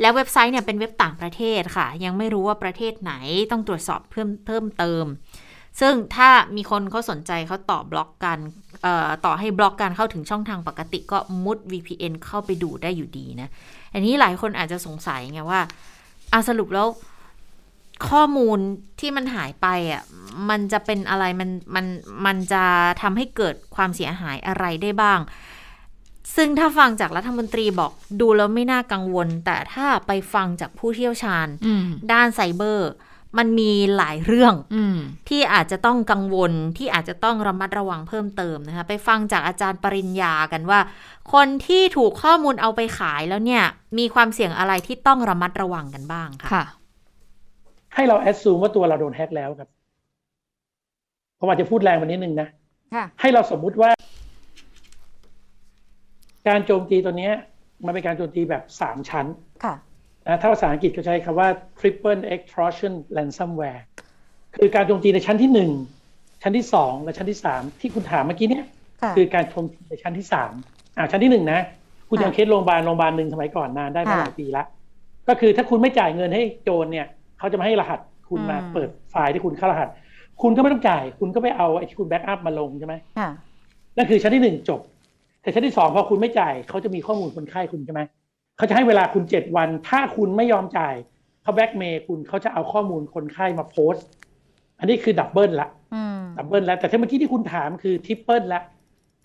แล้วเว็บไซต์เนี่ยเป็นเว็บต่างประเทศค่ะ ยังไม่รู้ว่าประเทศไหนต้องตรวจสอบเพิ่มเพิ่มเติม ซึ่งถ้ามีคนเขาสนใจเขาตอบบล็อกกัน ต่อให้บล็อกการเข้าถึงช่องทางปกติก็มุด VPN เข้าไปดูได้อยู่ดีนะ อันนี้หลายคนอาจจะสงสัยไงว่าอาสรุปแล้วข้อมูลที่มันหายไปอะมันจะเป็นอะไรมันมันมันจะทำให้เกิดความเสียหายอะไรได้บ้าง ซึ่งถ้าฟังจากรัฐมนตรีบอกดูแล้วไม่น่ากังวล แต่ถ้าไปฟังจากผู้เชี่ยวชาญอืมด้านไซเบอร์ มันมีหลายเรื่องอืมที่อาจจะต้องกังวลที่อาจจะต้องระมัดระวังเพิ่มเติมนะคะ ไปฟังจากอาจารย์ปริญญากันว่า คนที่ถูกข้อมูลเอาไปขายแล้วเนี่ย มีความเสี่ยงอะไรที่ต้องระมัดระวังกันบ้างค่ะค่ะให้เราแอดซูมว่าตัวเราโดนแฮ็กแล้วครับผมอาจจะพูดแรงไปนิดนึงนะค่ะให้เราสมมุติว่า การโจมตีตัวเนี้ย มันเป็นการโจมตีแบบสามชั้นค่ะ นะถ้าภาษาอังกฤษเขาใช้คำว่า triple extortion ransomware คือการโจมตีในชั้นที่หนึ่งชั้นที่สองและชั้นที่สามที่คุณถามเมื่อกี้เนี่ยค่ะคือการโจมตีในชั้นที่สามอ่าชั้นที่หนึ่งนะคุณค่ะยังเคสโรงพยาบาลโรงพยาบาลหนึ่งสมัยก่อนนานได้มาค่ะหลายปีละก็คือถ้าคุณไม่จ่ายเงินให้โจรเนี่ยเขาจะมาให้รหัสคุณมาอืมเปิดไฟล์ที่คุณเข้ารหัส คุณก็ไม่ต้องจ่าย คุณก็ไปเอาไอ้ที่คุณแบ็กอัพมาลงใช่ไหมค่ะนั่นคือชั้นที่หนึ่งจบ แต่ชั้นที่สองพอคุณไม่จ่ายเขาจะมีข้อมูลคนไข้คุณใช่ไหม เขาจะให้เวลาคุณเจ็ดวัน ถ้าคุณไม่ยอมจ่ายเขาแบ็กเมย์คุณเขาจะเอาข้อมูลคนไข้มาโพสต์ อันนี้คือ double ละอืม double แล้วแต่ถ้าเมื่อกี้ที่คุณถามคือ triple ละ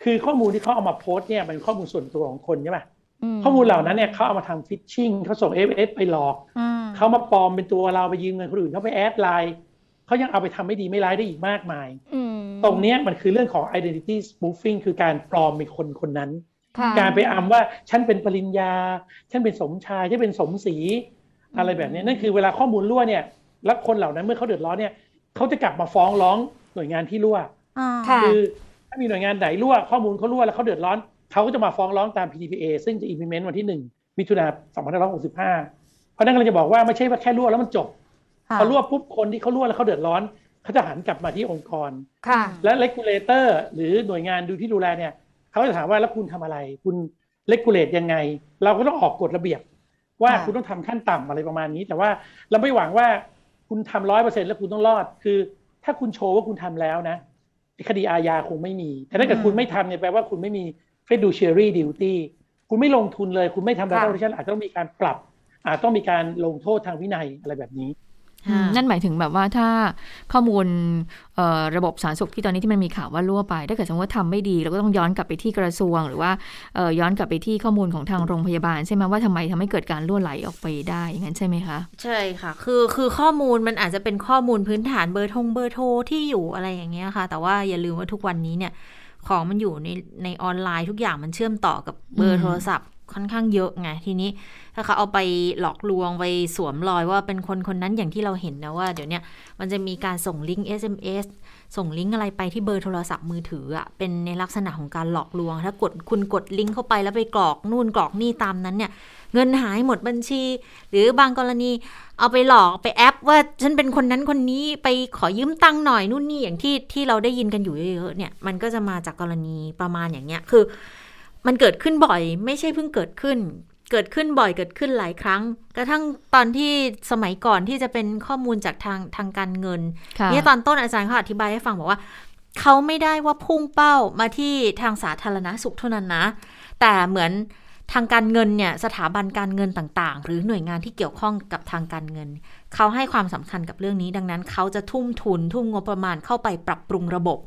คือข้อมูลที่เขาเอามาโพสต์เนี่ยเป็นข้อมูลส่วนตัวของคนใช่ไหมข้อมูลเหล่านั้นเนี่ยเขาเอามาทำ phishing เขาส่ง SMS ไปหลอกอืมเขามาปลอมเป็นตัวเราไปยืมเงินคนอื่นเขาไป add LINE เขายังเอาไปทำไม่ดีไม่ร้ายได้อีกมากมายอืมตรงเนี้ยมันคือเรื่องของ identity spoofing คือการปลอมเป็นคนคนนั้นค่ะ การไปอำว่าฉันเป็นปริญญา ฉันเป็นสมชายฉันเป็นสมศรีอะไรแบบเนี้ยนั่นคือเวลาข้อมูลรั่วเนี่ยแล้วคนเหล่านั้นเมื่อเขาเดือดร้อนเนี่ยเขาจะกลับมาฟ้องร้องหน่วยงานที่รั่วอ่าค่ะคือถ้ามีหน่วยงานไหนรั่วข้อมูลเขารั่วแล้วเขาเดือดร้อนเขาก็จะมาฟ้องร้องตาม PDPA ซึ่งจะ implement วันที่หนึ่งมิถุนา2565 เพราะนั่นก็เลยจะบอกว่าไม่ใช่ว่าแค่รั่วแล้วมันจบค่ะพอรั่วปุ๊บคนที่เขารั่วแล้วเขาเดือดร้อนเขาจะหันกลับมาที่องค์กรค่ะและ regulator หรือหน่วยงานดูที่ดูแลเนี่ย เขาจะถามว่าแล้วคุณทำอะไร คุณ regulate ยังไง เราก็ต้องออกกฎระเบียบ ว่าค่ะคุณต้องทำขั้นต่ำอะไรประมาณนี้ แต่ว่าเราไม่หวังว่าคุณทำร้อยเปอร์เซ็นแล้วคุณต้องรอด คือ ถ้าคุณโชว์ว่าคุณทำแล้วนะคดีอาญาคงไม่มี แต่ถ้าเกิดคุณไม่ทำเนี่ยแปลว่าคุณไม่มี fiduciary duty คุณไม่ลงทุนเลย คุณไม่ทำ data protection อาจจะต้องมีการปรับ อาจต้องมีการลงโทษทางวินัยอะไรแบบนี้อืม นั่นหมายถึงแบบว่าถ้าข้อมูลเอ่อระบบสาธารณสุขที่ตอนนี้ที่มันมีข่าวว่ารั่วไป ถ้าเกิดสมมติว่าทำไม่ดีเราก็ต้องย้อนกลับไปที่กระทรวง หรือว่าเอ่อย้อนกลับไปที่ข้อมูลของทางโรงพยาบาลใช่ไหมว่าทำไมทำให้เกิดการรั่วไหลออกไปได้อย่างนั้นใช่ไหมคะใช่ค่ะ คือคือข้อมูลมันอาจจะเป็นข้อมูลพื้นฐานเบอร์ทงเบอร์โทรที่อยู่อะไรอย่างเงี้ยค่ะ แต่ว่าอย่าลืมว่าทุกวันนี้เนี่ยของมันอยู่ในในออนไลน์ทุกอย่างมันเชื่อมต่อกับเบออืร์มโทรศัพท์ ค่อนข้างเยอะไงทีนี้ ถ้าเขาเอาไปหลอกลวงไปสวมรอยว่าเป็นคนคนนั้นอย่างที่เราเห็นนะว่า เดี๋ยวนี้มันจะมีการส่งลิงก์ SMS ส่งลิงก์อะไรไปที่เบอร์โทรศัพท์มือถืออะเป็นในลักษณะของการหลอกลวง ถ้ากดคุณกดลิงก์เข้าไปแล้วไปกรอกนู่นกรอกนี่ตามนั้นเนี่ย เงินหายหมดบัญชี หรือบางกรณีเอาไปหลอกไปแอป ว่าฉันเป็นคนนั้นคนนี้ไปขอยืมตังค์หน่อยนู่นนี่อย่างที่ที่เราได้ยินกันอยู่เยอะๆเนี่ยมันก็จะมาจากกรณีประมาณอย่างเงี้ยคือ มันเกิดขึ้นบ่อย ไม่ใช่เพิ่งเกิดขึ้น เกิดขึ้นบ่อยเกิดขึ้นหลายครั้ง กระทั่งตอนที่สมัยก่อนที่จะเป็นข้อมูลจากทางทางการเงินค่ะเนี่ยตอนต้นอาจารย์เขาอธิบายให้ฟังบอกว่าเขาไม่ได้ว่าพุ่งเป้ามาที่ทางสาธารณสุขเท่านั้นนะ แต่เหมือน ทางการเงินเนี่ยสถาบันการเงินต่างๆ หรือหน่วยงานที่เกี่ยวข้องกับทางการเงิน เขาให้ความสำคัญกับเรื่องนี้ ดังนั้นเขาจะทุ่มทุน ทุ่มงบประมาณเข้าไปปรับปรุงระบบ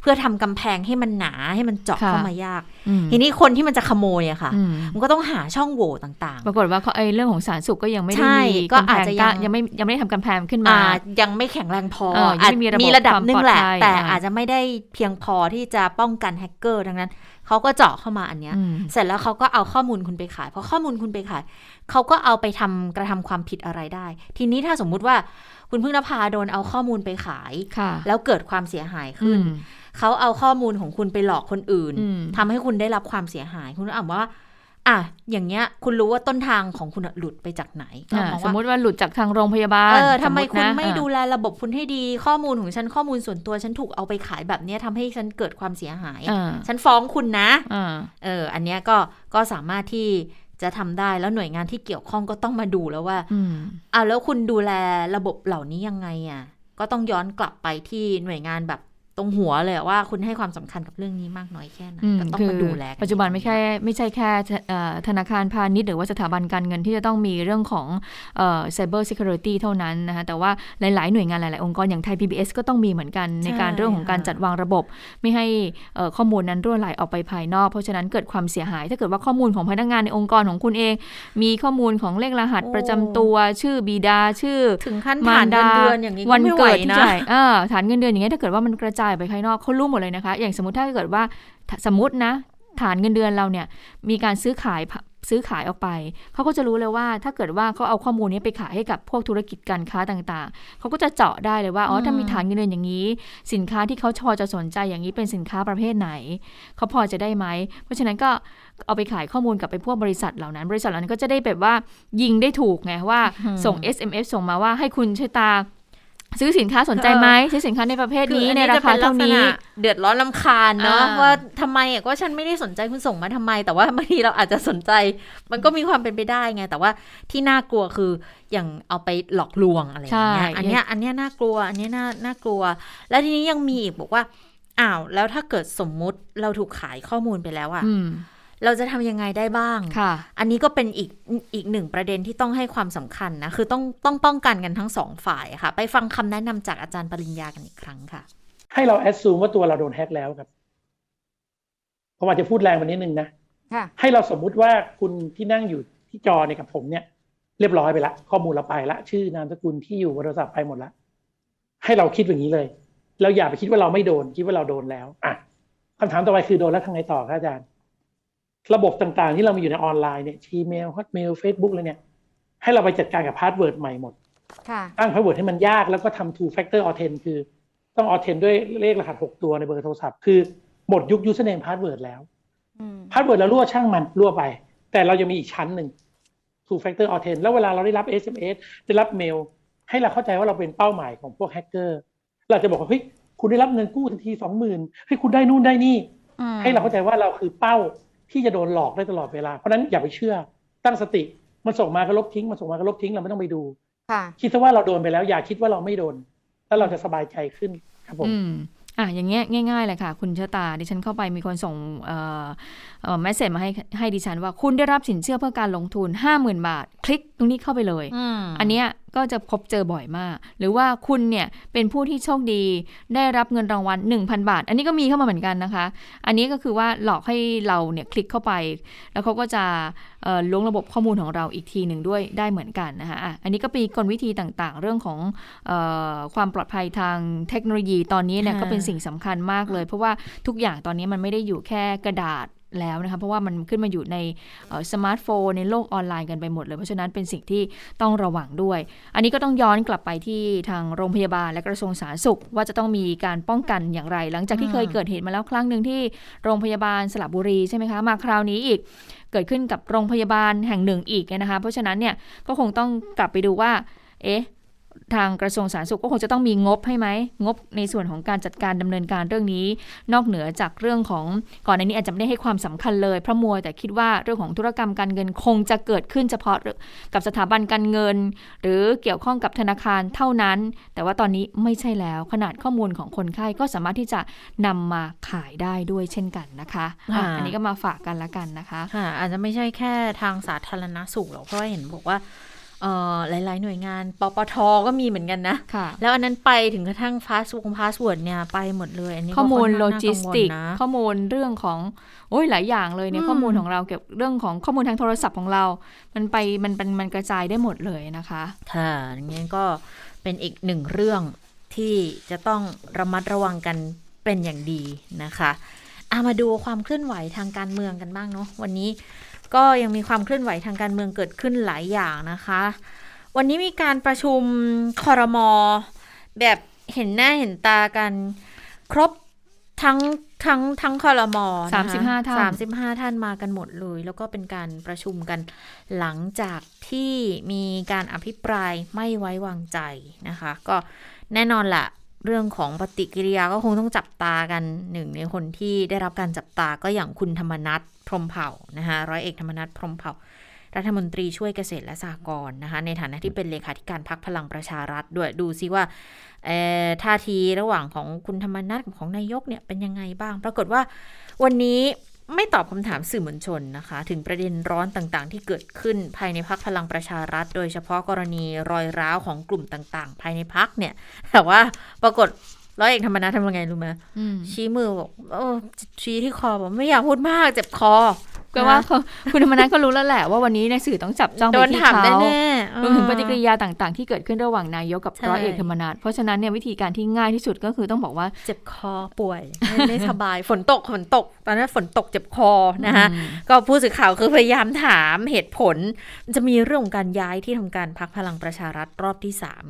เพื่อทำกำแพงให้มันหนาให้มันเจาะค่ะเข้ามายากอืมทีนี้คนที่มันจะขโมยอะค่ะอืมมันก็ต้องหาช่องโหว่ต่างปรากฏว่าเขาไอ้เรื่องของสาธารณสุขก็ยังไม่ได้ใช่มีก็กำแพอาจงจะก็ยังยังไม่ยังไม่ได้ทำกำแพงขึ้นๆมาอ่ายังไม่แข็งแรงพอเออยังไม่มีระบบมีระดับหนึงแหละความปลอดภัยแต่อ่าอาจจะไม่ได้เพียงพอที่จะป้องกันแฮกเกอร์ดังนั้น เขาก็เจาะเข้ามาอันเนี้ยอืมเสร็จแล้วเขาก็เอาข้อมูลคุณไปขายพอข้อมูลคุณไปขาย เขาก็เอาไปทำกระทำความผิดอะไรได้ ทีนี้ถ้าสมมุติว่าคุณพึ่งนภาโดนเอาข้อมูลไปขายค่ะแล้วเกิดความเสียหายอืขึ้นมเขาเอาข้อมูลของคุณไปหลอกคนอื่นอืมทำให้คุณได้รับความเสียหาย คุณก็อ่านว่า อะอย่างเงี้ย คุณรู้ว่าต้นทางของคุณหลุดไปจากไหนก็อ่ามองสมว่ามติว่าหลุดจากทางโรงพยาบาลเออทำไมสติคุณนะไม่อ่าดูแลระบบคุณให้ดี ข้อมูลของฉันข้อมูลส่วนตัวฉันถูกเอาไปขายแบบเนี้ยทำให้ฉันเกิดความเสียหายอ่าฉันฟ้องคุณนะอ่าเออ อันเนี้ยก็ก็สามารถที่จะทำได้แล้วหน่วยงานที่เกี่ยวข้องก็ต้องมาดูแล้วว่าอืมอ่าแล้วคุณดูแลระบบเหล่านี้ยังไงอะก็ต้องย้อนกลับไปที่หน่วยงานแบบ ตรงหัวเลยอะว่าคุณให้ความสำคัญกับเรื่องนี้มากน้อยแค่ไหนอืมก็ต้องคือมาดูแลกัปัจจุบันไม่แค่ไม่ใช่แค่เอ่อธนาคารพาณิชย์หรือว่าสถาบันการเงินที่จะต้องมีเรื่องของเอ่อ cyber security เท่านั้นนะคะแต่ว่าหลาย ๆ หน่วยงานหลาย ๆ องค์กรอย่างไทย PBS ก็ต้องมีเหมือนกันในการเรื่องของการจัดวางระบบ ไม่ให้เอ่อข้อมูลนั้นรั่วไหลออกไปภายนอก เพราะฉะนั้นเกิดความเสียหาย ถ้าเกิดว่าข้อมูลของพนักงานในองค์กรของคุณเอง มีข้อมูลของเลขรหัสประจำตัว ชื่อบิดาชื่อ ถึงขั้นมาผ่านดาเงินเดือนอย่างนี้ก็วันไม่ไหวเกิดที่นะจ่ายเออฐานเงินเดือนอย่างเงี้ยถ้าเกิดว่ามันกระจายไปภายนอกเขารู้หมดเลยนะคะ อย่างสมมติถ้าเกิดว่าถ้าสมมตินะ ฐานเงินเดือนเราเนี่ยมีการซื้อขายซื้อขายออกไป เขาก็จะรู้เลยว่า ถ้าเกิดว่าเขาเอาข้อมูลนี้ไปขายให้กับพวกธุรกิจการค้าต่างๆ เขาก็จะเจาะได้เลยว่า อ๋อ ถ้ามีฐานเงินเดือนอย่างนี้ สินค้าที่เขาชอจะสนใจอย่างนี้เป็นสินค้าประเภทไหน เขาพอจะได้ไหม เพราะฉะนั้นก็เอาไปขายข้อมูลกับไปพวกบริษัทเหล่านั้น บริษัทเหล่านั้นก็จะได้แบบว่ายิงได้ถูกไงว่า ส่ง SMS ส่งมาว่าให้คุณชะตา ซื้อสินค้าสนใจไหมซื้อสินค้าในประเภทนี้คืออัในราคาเท่านี้จะป็ลักษณะเดือดร้อนลำคาญเนาะอ่าว่าทำไมอะก็ฉันไม่ได้สนใจคุณส่งมาทำไม แต่ว่าบางทีเราอาจจะสนใจ มันก็มีความเป็นไปได้ไง แต่ว่าที่น่ากลัวคืออย่างเอาไปหลอกลวงอะไรอย่างเงี้ยใช่อันเนี้ยอันเนี้ยน่ากลัว อันเนี้ยน่าน่ากลัว แล้วทีนี้ยังมีอีกบอกว่าอ้าวแล้วถ้าเกิดสมมุติเราถูกขายข้อมูลไปแล้วอะอืม เราจะทำยังไงได้บ้างค่ะ อันนี้ก็เป็นอีกอีกหนึ่งประเด็นที่ต้องให้ความสำคัญนะ คือต้องต้องป้องกันกันทั้งสองฝ่ายค่ะ ไปฟังคำแนะนำจากอาจารย์ปริญญากันอีกครั้งค่ะ ให้เราแอดซูมว่าตัวเราโดนแฮ็กแล้วครับผมอาจจะพูดแรงไปนิดนึงนะค่ะให้เราสมมุติว่าคุณที่นั่งอยู่ที่จอเนี่ยกับผมเนี่ย เรียบร้อยไปละ ข้อมูลเราไปละ ชื่อนามสกุลที่อยู่เบอร์โทรศัพท์ไปหมดละให้เราคิดอย่างนี้เลยเราอย่าไปคิดว่าเราไม่โดนคิดว่าเราโดนแล้ว อะคำถามต่อไปคือโดนแล้วทำไงต่อครับอาจารย์ ระบบต่างๆ ที่เรามีอยู่ในออนไลน์เนี่ย Gmail Hotmail Facebook LINE เนี่ย ให้เราไปจัดการกับ password ใหม่หมดค่ะตั้ง password ให้มันยากแล้วก็ทำ two factor authent คือต้อง authent ด้วยเลขรหัส 6 ตัวในเบอร์โทรศัพท์ คือหมดยุค username password แล้วอืม password เรารั่วช่างมันรั่วไป แต่เรายังมีอีกชั้นหนึ่ง two factor authent แล้วเวลาเราได้รับ SMS ได้รับเมล ให้เราเข้าใจว่าเราเป็นเป้าหมายของพวกแฮกเกอร์เราจะบอกว่าเฮ้ยคุณได้รับเงินกู้ทันทีสองหมื่นเฮ้ยคุณได้นู่นได้นี่อืมให้เราเข้าใจว่าเราคือเป้า ที่จะโดนหลอกได้ตลอดเวลา เพราะฉะนั้นอย่าไปเชื่อ ตั้งสติ มันส่งมาก็ลบทิ้ง มันส่งมาก็ลบทิ้ง เราไม่ต้องไปดูค่ะคิดซะว่าเราโดนไปแล้ว อย่าคิดว่าเราไม่โดน แล้วเราจะสบายใจขึ้นครับผมอืมอะอย่างเงี้ยง่ายๆเลยค่ะ คุณชะตาดิฉันเข้าไปมีคนส่งเอ่อเอ่อแมสเซจมาให้ให้ดิฉันว่าคุณได้รับสินเชื่อเพื่อการลงทุน 50,000 บาท คลิกตรงนี้เข้าไปเลยอืมอันเนี้ย ก็จะพบเจอบ่อยมาก หรือว่าคุณเนี่ยเป็นผู้ที่โชคดีได้รับเงินรางวัล 1,000 บาท อันนี้ก็มีเข้ามาเหมือนกันนะคะ อันนี้ก็คือว่าหลอกให้เราเนี่ยคลิกเข้าไป แล้วเขาก็จะล้วงระบบข้อมูลของเราอีกทีหนึ่งด้วยได้เหมือนกันนะคะอันนี้ก็เป็นกลวิธีต่างๆ เรื่องของออความปลอดภัยทางเทคโนโลยีตอนนี้เนี่ยก็เป็นสิ่งสำคัญมากเลย เพราะว่าทุกอย่างตอนนี้มันไม่ได้อยู่แค่กระดาษ แล้วนะคะเพราะว่ามันขึ้นมาอยู่ในเอ่อสมาร์ทโฟนในโลกออนไลน์กันไปหมดเลย เพราะฉะนั้นเป็นสิ่งที่ต้องระวังด้วย อันนี้ก็ต้องย้อนกลับไปที่ทางโรงพยาบาลและกระทรวงสาธารณสุข ว่าจะต้องมีการป้องกันอย่างไร หลังจากที่เคยเกิดเหตุมาแล้วครั้งหนึ่งที่โรงพยาบาลสระบุรีใช่ไหมคะมาคราวนี้อีกเกิดขึ้นกับโรงพยาบาลแห่งหนึ่งอีกนะคะเพราะฉะนั้นเนี่ยก็คงต้องกลับไปดูว่าเอ๊ะ ทางกระทรวงสาธารณสุขก็คงจะต้องมีงบให้ไหมงบในส่วนของการจัดการดำเนินการเรื่องนี้ นอกเหนือจากเรื่องของก่อนในนี้อาจจะไม่ได้ให้ความสำคัญเลยเพราะมัวแต่คิดว่าเรื่องของธุรกรรมการเงินคงจะเกิดขึ้นเฉพาะกับสถาบันการเงิน หรือเกี่ยวข้องกับธนาคารเท่านั้น แต่ว่าตอนนี้ไม่ใช่แล้วขนาดข้อมูลของคนไข้ก็สามารถที่จะนำมาขายได้ด้วยเช่นกันนะคะอะค่ะอันนี้ก็มาฝากกันละกันนะคะค่ะอาจจะไม่ใช่แค่ทางสาธารณสุขหรอกเพราะว่าเห็นบอกว่าเอ่อ หลาย ๆ หน่วยงานปปทก็มีเหมือนกันนะค่ะแล้วอันนั้นไปถึงกระทั่งพาสวงพาสเวิร์ดเนี่ยไปหมดเลยอันนี้ก็ข้อมูลค่นโลข้างน่าจิสติกงวลนะข้อมูลเรื่องของโอ้ยหลายอย่างเลยเนี่ยอืมข้อมูลของเราเกี่ยวกับเรื่องของข้อมูลทางโทรศัพท์ของเรา มันไปมันเป็นมันกระจายได้หมดเลยนะคะ ค่ะอย่างนี้ก็เป็นอีกหนึ่งเรื่องที่จะต้องระมัดระวังกันเป็นอย่างดีนะคะอามาดูความเคลื่อนไหวทางการเมืองกันบ้างเนาะวันนี้ ก็ยังมีความเคลื่อนไหวทางการเมืองเกิดขึ้นหลายอย่างนะคะ วันนี้มีการประชุมคอรมอแบบเห็นหน้าเห็นตากันครบทั้งทั้งทั้งคอรมอสามสิบห้าท่านสามสิบห้าท่านมากันหมดเลย แล้วก็เป็นการประชุมกันหลังจากที่มีการอภิปรายไม่ไว้วางใจนะคะ ก็แน่นอนละเรื่องของปฏิกิริยาก็คงต้องจับตากันหนึ่งในคนที่ได้รับการจับตาก็อย่างคุณธรรมนัฐ พรมเผ่านะคะร้อยเอกธรรมนัฐพรมเผ่า รัฐมนตรีช่วยเกษตรและสหกรณ์นะคะในฐานะที่เป็นเลขาธิการพักพลังประชารัฐด้วยดูซิว่าท่าทีระหว่างของคุณธรรมนัฐกับของนายกเนี่ยเป็นยังไงบ้าง ปรากฏว่าวันนี้ไม่ตอบคำถามสื่อมวลชนนะคะ ถึงประเด็นร้อนต่างๆ ที่เกิดขึ้นภายในพักพลังประชารัฐ โดยเฉพาะกรณีรอยร้าวของกลุ่มต่างๆ ภายในพักเนี่ย แต่ว่าปรากฏ ร้อยเอกธรรมนัฐทำยังไงรู้ไหมอืมชี้มือบอกเออชี้ที่คอบอกไม่อยากพูดมากเจ็บคอก็ว่าเขาคุณธรรมนัฐก็รู้แล้วแหละว่าวันนี้ในสื่อต้องจับจ้องโดไปนที่ถามเขาแน่ๆรวมถึงปฏิกิริยาต่าง ๆ ที่เกิดขึ้นระหว่างนายกกับใช่ร้อยเอกธรรมนัฐเพราะฉะนั้นเนี่ยวิธีการที่ง่ายที่สุดก็คือต้องบอกว่าเจ็บคอป่วยไม่ไม่สบายฝนตกฝนตก ตอนนั้นฝนตกเจ็บคอนะคะอืมก็ผู้สื่อข่าวคือพยายามถามเหตุผลมันจะมีเรื่องของการย้ายที่ทำการพักพลังประชารัฐรอบที่สาม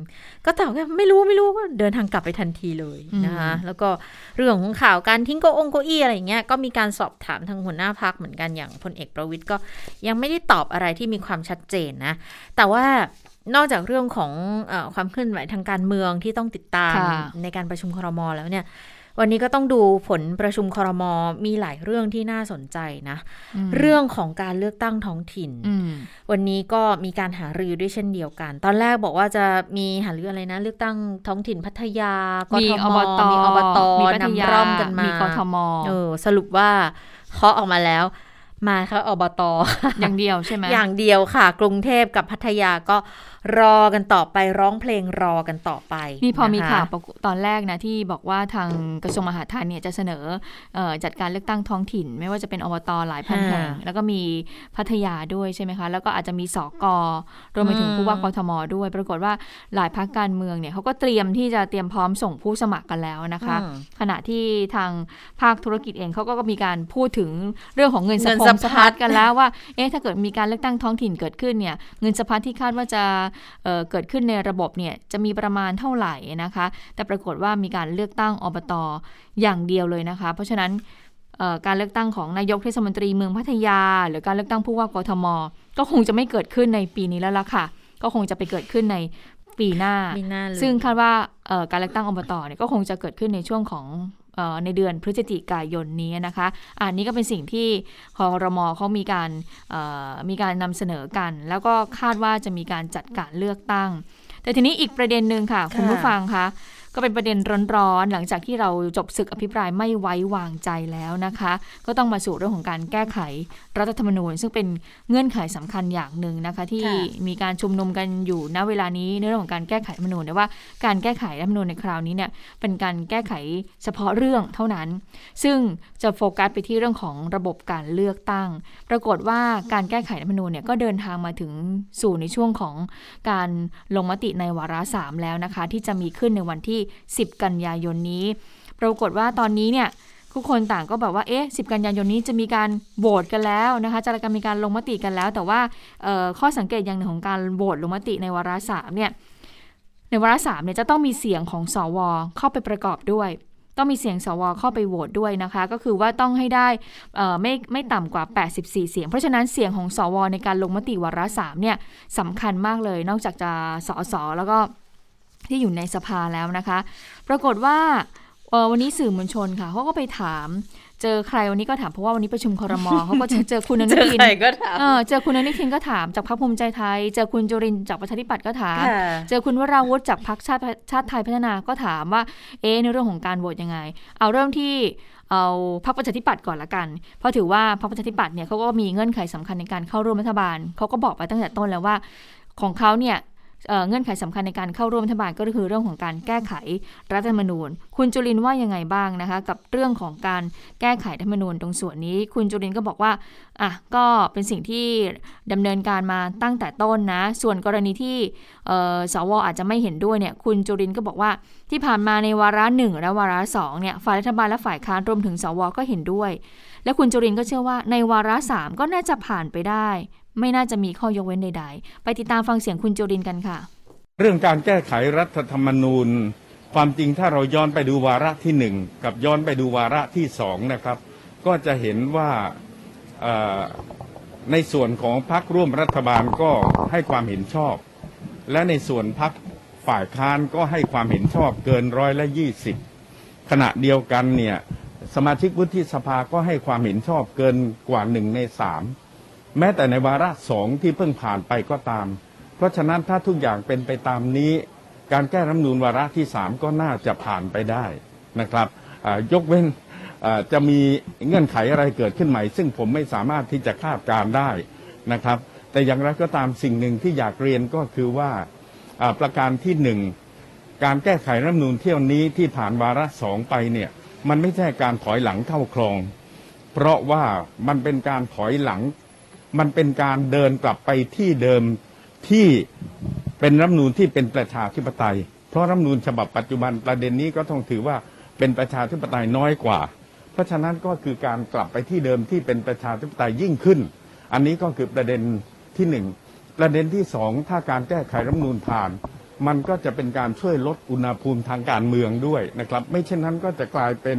ก็ตอบว่าไม่รู้ไม่รู้ก็เดินทางกลับไปทันทีเลยนะคะแล้วก็เรื่องของข่าวการทิ้งเก้าองเก้าอี้อะไรอย่างเงี้ยก็มีการสอบถามทางหัวหน้าพักเหมือนกันอย่างพลเอกประวิทย์ก็ยังไม่ได้ตอบอะไรที่มีความชัดเจนนะ แต่ว่านอกจากเรื่องของเออความเคลื่อนไหวทางการเมืองที่ต้องติดตามค่ะในการประชุมครมแล้วเนี่ย วันนี้ก็ต้องดูผลประชุมครมมีหลายเรื่องที่น่าสนใจนะมเรื่องของการเลือกตั้งท้องถิ่นอืมวันนี้ก็มีการหารือด้วยเช่นเดียวกัน ตอนแรกบอกว่าจะมีหารืออะไรนะ เลือกตั้งท้องถิ่นพัทยากมีทอบตมีอบตมีพัทยานำร่อมกันมามีกทมเออสรุปว่าเคาะออกมาแล้ว มาค่ะอบตอย่างเดียวใช่ไหมอย่างเดียวค่ะ กรุงเทพกับพัทยาก็รอกันต่อไปร้องเพลงรอกันต่อไป นี่พอมีะคะข่าวประกตอนแรกนะที่บอกว่าทางกระทรวงมหาดไทยเนี่ยจะเสนอเออจัดการเลือกตั้งท้องถิ่น ไม่ว่าจะเป็นอบตหลายพันแห่งแล้วก็มีพัทยาด้วยใช่ไหมคะ แล้วก็อาจจะมีสกรวมไปถึงผู้ว่ากทมด้วย ปรากฏว่าหลายพักการเมืองเนี่ยเขาก็เตรียมที่จะเตรียมพร้อมส่งผู้สมัครกันแล้วนะคะอืมขณะที่ทางภาคธุรกิจเองเขาก็มีการพูดถึงเรื่องของเงินสะเงินพสะงพัดสะพัดกันแล้วว่า เอ๊ะถ้าเกิดมีการเลือกตั้งท้องถิ่นเกิดขึ้นเนี่ย เงินสะพัดที่คาดว่าจะเอ่อเกิดขึ้นในระบบเนี่ยจะมีประมาณเท่าไหร่นะคะ แต่ปรากฏว่ามีการเลือกตั้งอบตอย่างเดียวเลยนะคะ เพราะฉะนั้นเอ่อการเลือกตั้งของนายกเทศมนตรีเมืองพัทยา หรือการเลือกตั้งผู้ว่ากทม ก็คงจะไม่เกิดขึ้นในปีนี้แล้วล่ะค่ะ ก็คงจะไปเกิดขึ้นในปีหน้ามีหน้าเลยซึ่งคาดว่าเอ่อการเลือกตั้งอบตเนี่ยก็คงจะเกิดขึ้นในช่วงของเออ ในเดือนพฤศจิกายนนี้นะคะ อันนี้ก็เป็นสิ่งที่คอรมอเขามีการเอ่อมีการนำเสนอกัน แล้วก็คาดว่าจะมีการจัดการเลือกตั้ง แต่ทีนี้อีกประเด็นหนึ่งค่ะ คุณผู้ฟังคะ ก็เป็นประเด็นร้อนๆหลังจากที่เราจบศึกอภิปรายไม่ไว้วางใจแล้วนะคะ ก็ต้องมาสู่เรื่องของการแก้ไขรัฐธรรมนูญ ซึ่งเป็นเงื่อนไขสำคัญอย่างหนึ่งนะคะที่มีการชุมนุมกันอยู่ณเวลานี้ในเรื่องของการแก้ไขรัฐธรรมนูญแต่ว่าการแก้ไขรัฐธรรมนูญในคราวนี้เนี่ยเป็นการแก้ไขเฉพาะเรื่องเท่านั้น ซึ่งจะโฟกัสไปที่เรื่องของระบบการเลือกตั้ง ปรากฏว่าการแก้ไขรัฐธรรมนูญเนี่ยก็เดินทางมาถึงสู่ในช่วงของการลงมติในวาระสามแล้วนะคะ ที่จะมีขึ้นในวันที่10 กันยายนนี้ ปรากฏว่าตอนนี้เนี่ยทุกคนต่างก็แบบว่า เอ๊ะ 10 กันยายนนี้จะมีการโหวตกันแล้วนะคะจะมีการลงมติกันแล้ว แต่ว่าข้อสังเกตอย่างหนึ่งของการโหวตลงมติในวาระสามเนี่ย ในวาระสามเนี่ยจะต้องมีเสียงของสวเข้าไปประกอบด้วย ต้องมีเสียงสวเข้าไปโหวตด้วยนะคะ ก็คือว่าต้องให้ได้ไม่ไม่ต่ำกว่า 84 เสียง เพราะฉะนั้นเสียงของสวในการลงมติวาระสามเนี่ยสำคัญมากเลย นอกจากจะสสแล้วก็ ที่อยู่ในสภาแล้วนะคะ ปรากฏว่าเอ่อวันนี้สื่อมวลชนค่ะเขาก็ไปถาม เจอใครวันนี้ก็ถามเพราะว่าวันนี้ประชุมครมเขาก็จะเจอคุณอนุเจอทินใครก็ถามเออเจอคุณอนุทินก็ถามจากพรรคภูมิใจไทย เจอคุณจุรินทร์จากประชาธิปัตย์ก็ถามค่ะเจอคุณวราวุฒิจากพรรคชาติชาติไทยพัฒนาก็ถามว่าเอ๊ะในเรื่องของการโหวตยังไง เอาเริ่มที่เอาพรรคประชาธิปัตย์ก่อนละกัน เพราะถือว่าพรรคประชาธิปัตย์เนี่ยเขาก็มีเงื่อนไขสำคัญในการเข้าร่วมรัฐบาลเขาก็บอกไปตั้งแต่ต้นแล้วว่าของเขาเนี่ย เเงื่อนไขสำคัญในการเข้าร่วมรัฐบาลก็คือเรื่องของการแก้ไขรัฐธรรมนูญ คุณจุลินว่ายังไงบ้างนะคะ กับเรื่องของการแก้ไขรัฐธรรมนูญตรงส่วนนี้ คุณจุลินก็บอกว่าอะก็เป็นสิ่งที่ดำเนินการมาตั้งแต่ต้นนะ ส่วนกรณีที่ สวอาจจะไม่เห็นด้วยเนี่ยคุณจุรินก็บอกว่าที่ผ่านมาในวาระหนึ่งและวาระสองเนี่ยฝ่ายรัฐบาลและฝ่ายค้านรวมถึงสวก็เห็นด้วย และคุณจุรินก็เชื่อว่าในวาระสามก็น่าจะผ่านไปได้ ไม่น่าจะมีข้อยกเว้นใด ๆ ไปติดตามฟังเสียงคุณจุรินกันค่ะ เรื่องการแก้ไขรัฐธรรมนูญ ความจริงถ้าเราย้อนไปดูวาระที่หนึ่งกับย้อนไปดูวาระที่สองนะครับ ก็จะเห็นว่าในส่วนของพรรคร่วมรัฐบาลก็ให้ความเห็นชอบ และในส่วนพรรคฝ่ายค้านก็ให้ความเห็นชอบเกินร้อยละยี่สิบขณะเดียวกันเนี่ยสมาชิกวุฒิสภาก็ให้ความเห็นชอบเกินกว่าหนึ่งในสามแม้แต่ในวาระสองที่เพิ่งผ่านไปก็ตาม เพราะฉะนั้นถ้าทุกอย่างเป็นไปตามนี้ การแก้รัฐมนูญวาระที่สามก็น่าจะผ่านไปได้นะครับยกเว้นจะมีเงื่อนไขอะไรเกิดขึ้นใหม่ ซึ่งผมไม่สามารถที่จะคาดการได้นะครับ แต่อย่างไรก็ตามสิ่งหนึ่งที่อยากเรียนก็คือว่าประการที่หนึ่งการแก้ไขรัฐมนูญเที่ยวนี้ที่ผ่านวาระสองไปเนี่ยมันไม่ใช่การถอยหลังเข้าคลอง เพราะว่ามันเป็นการถอยหลัง มันเป็นการเดินกลับไปที่เดิมที่เป็นรัฐมนูญที่เป็นประชาธิปไตย เพราะรัฐมนูญฉบับปัจจุบันประเด็นนี้ก็ต้องถือว่าเป็นประชาธิปไตยน้อยกว่า เพราะฉะนั้นก็คือการกลับไปที่เดิมที่เป็นประชาธิปไตยยิ่งขึ้น อันนี้ก็คือประเด็น ที่หนึ่งประเด็นที่สองถ้าการแก้ไขรัฐมนูญผ่าน มันก็จะเป็นการช่วยลดอุณหภูมิทางการเมืองด้วยนะครับ ไม่เช่นนั้นก็จะกลายเป็น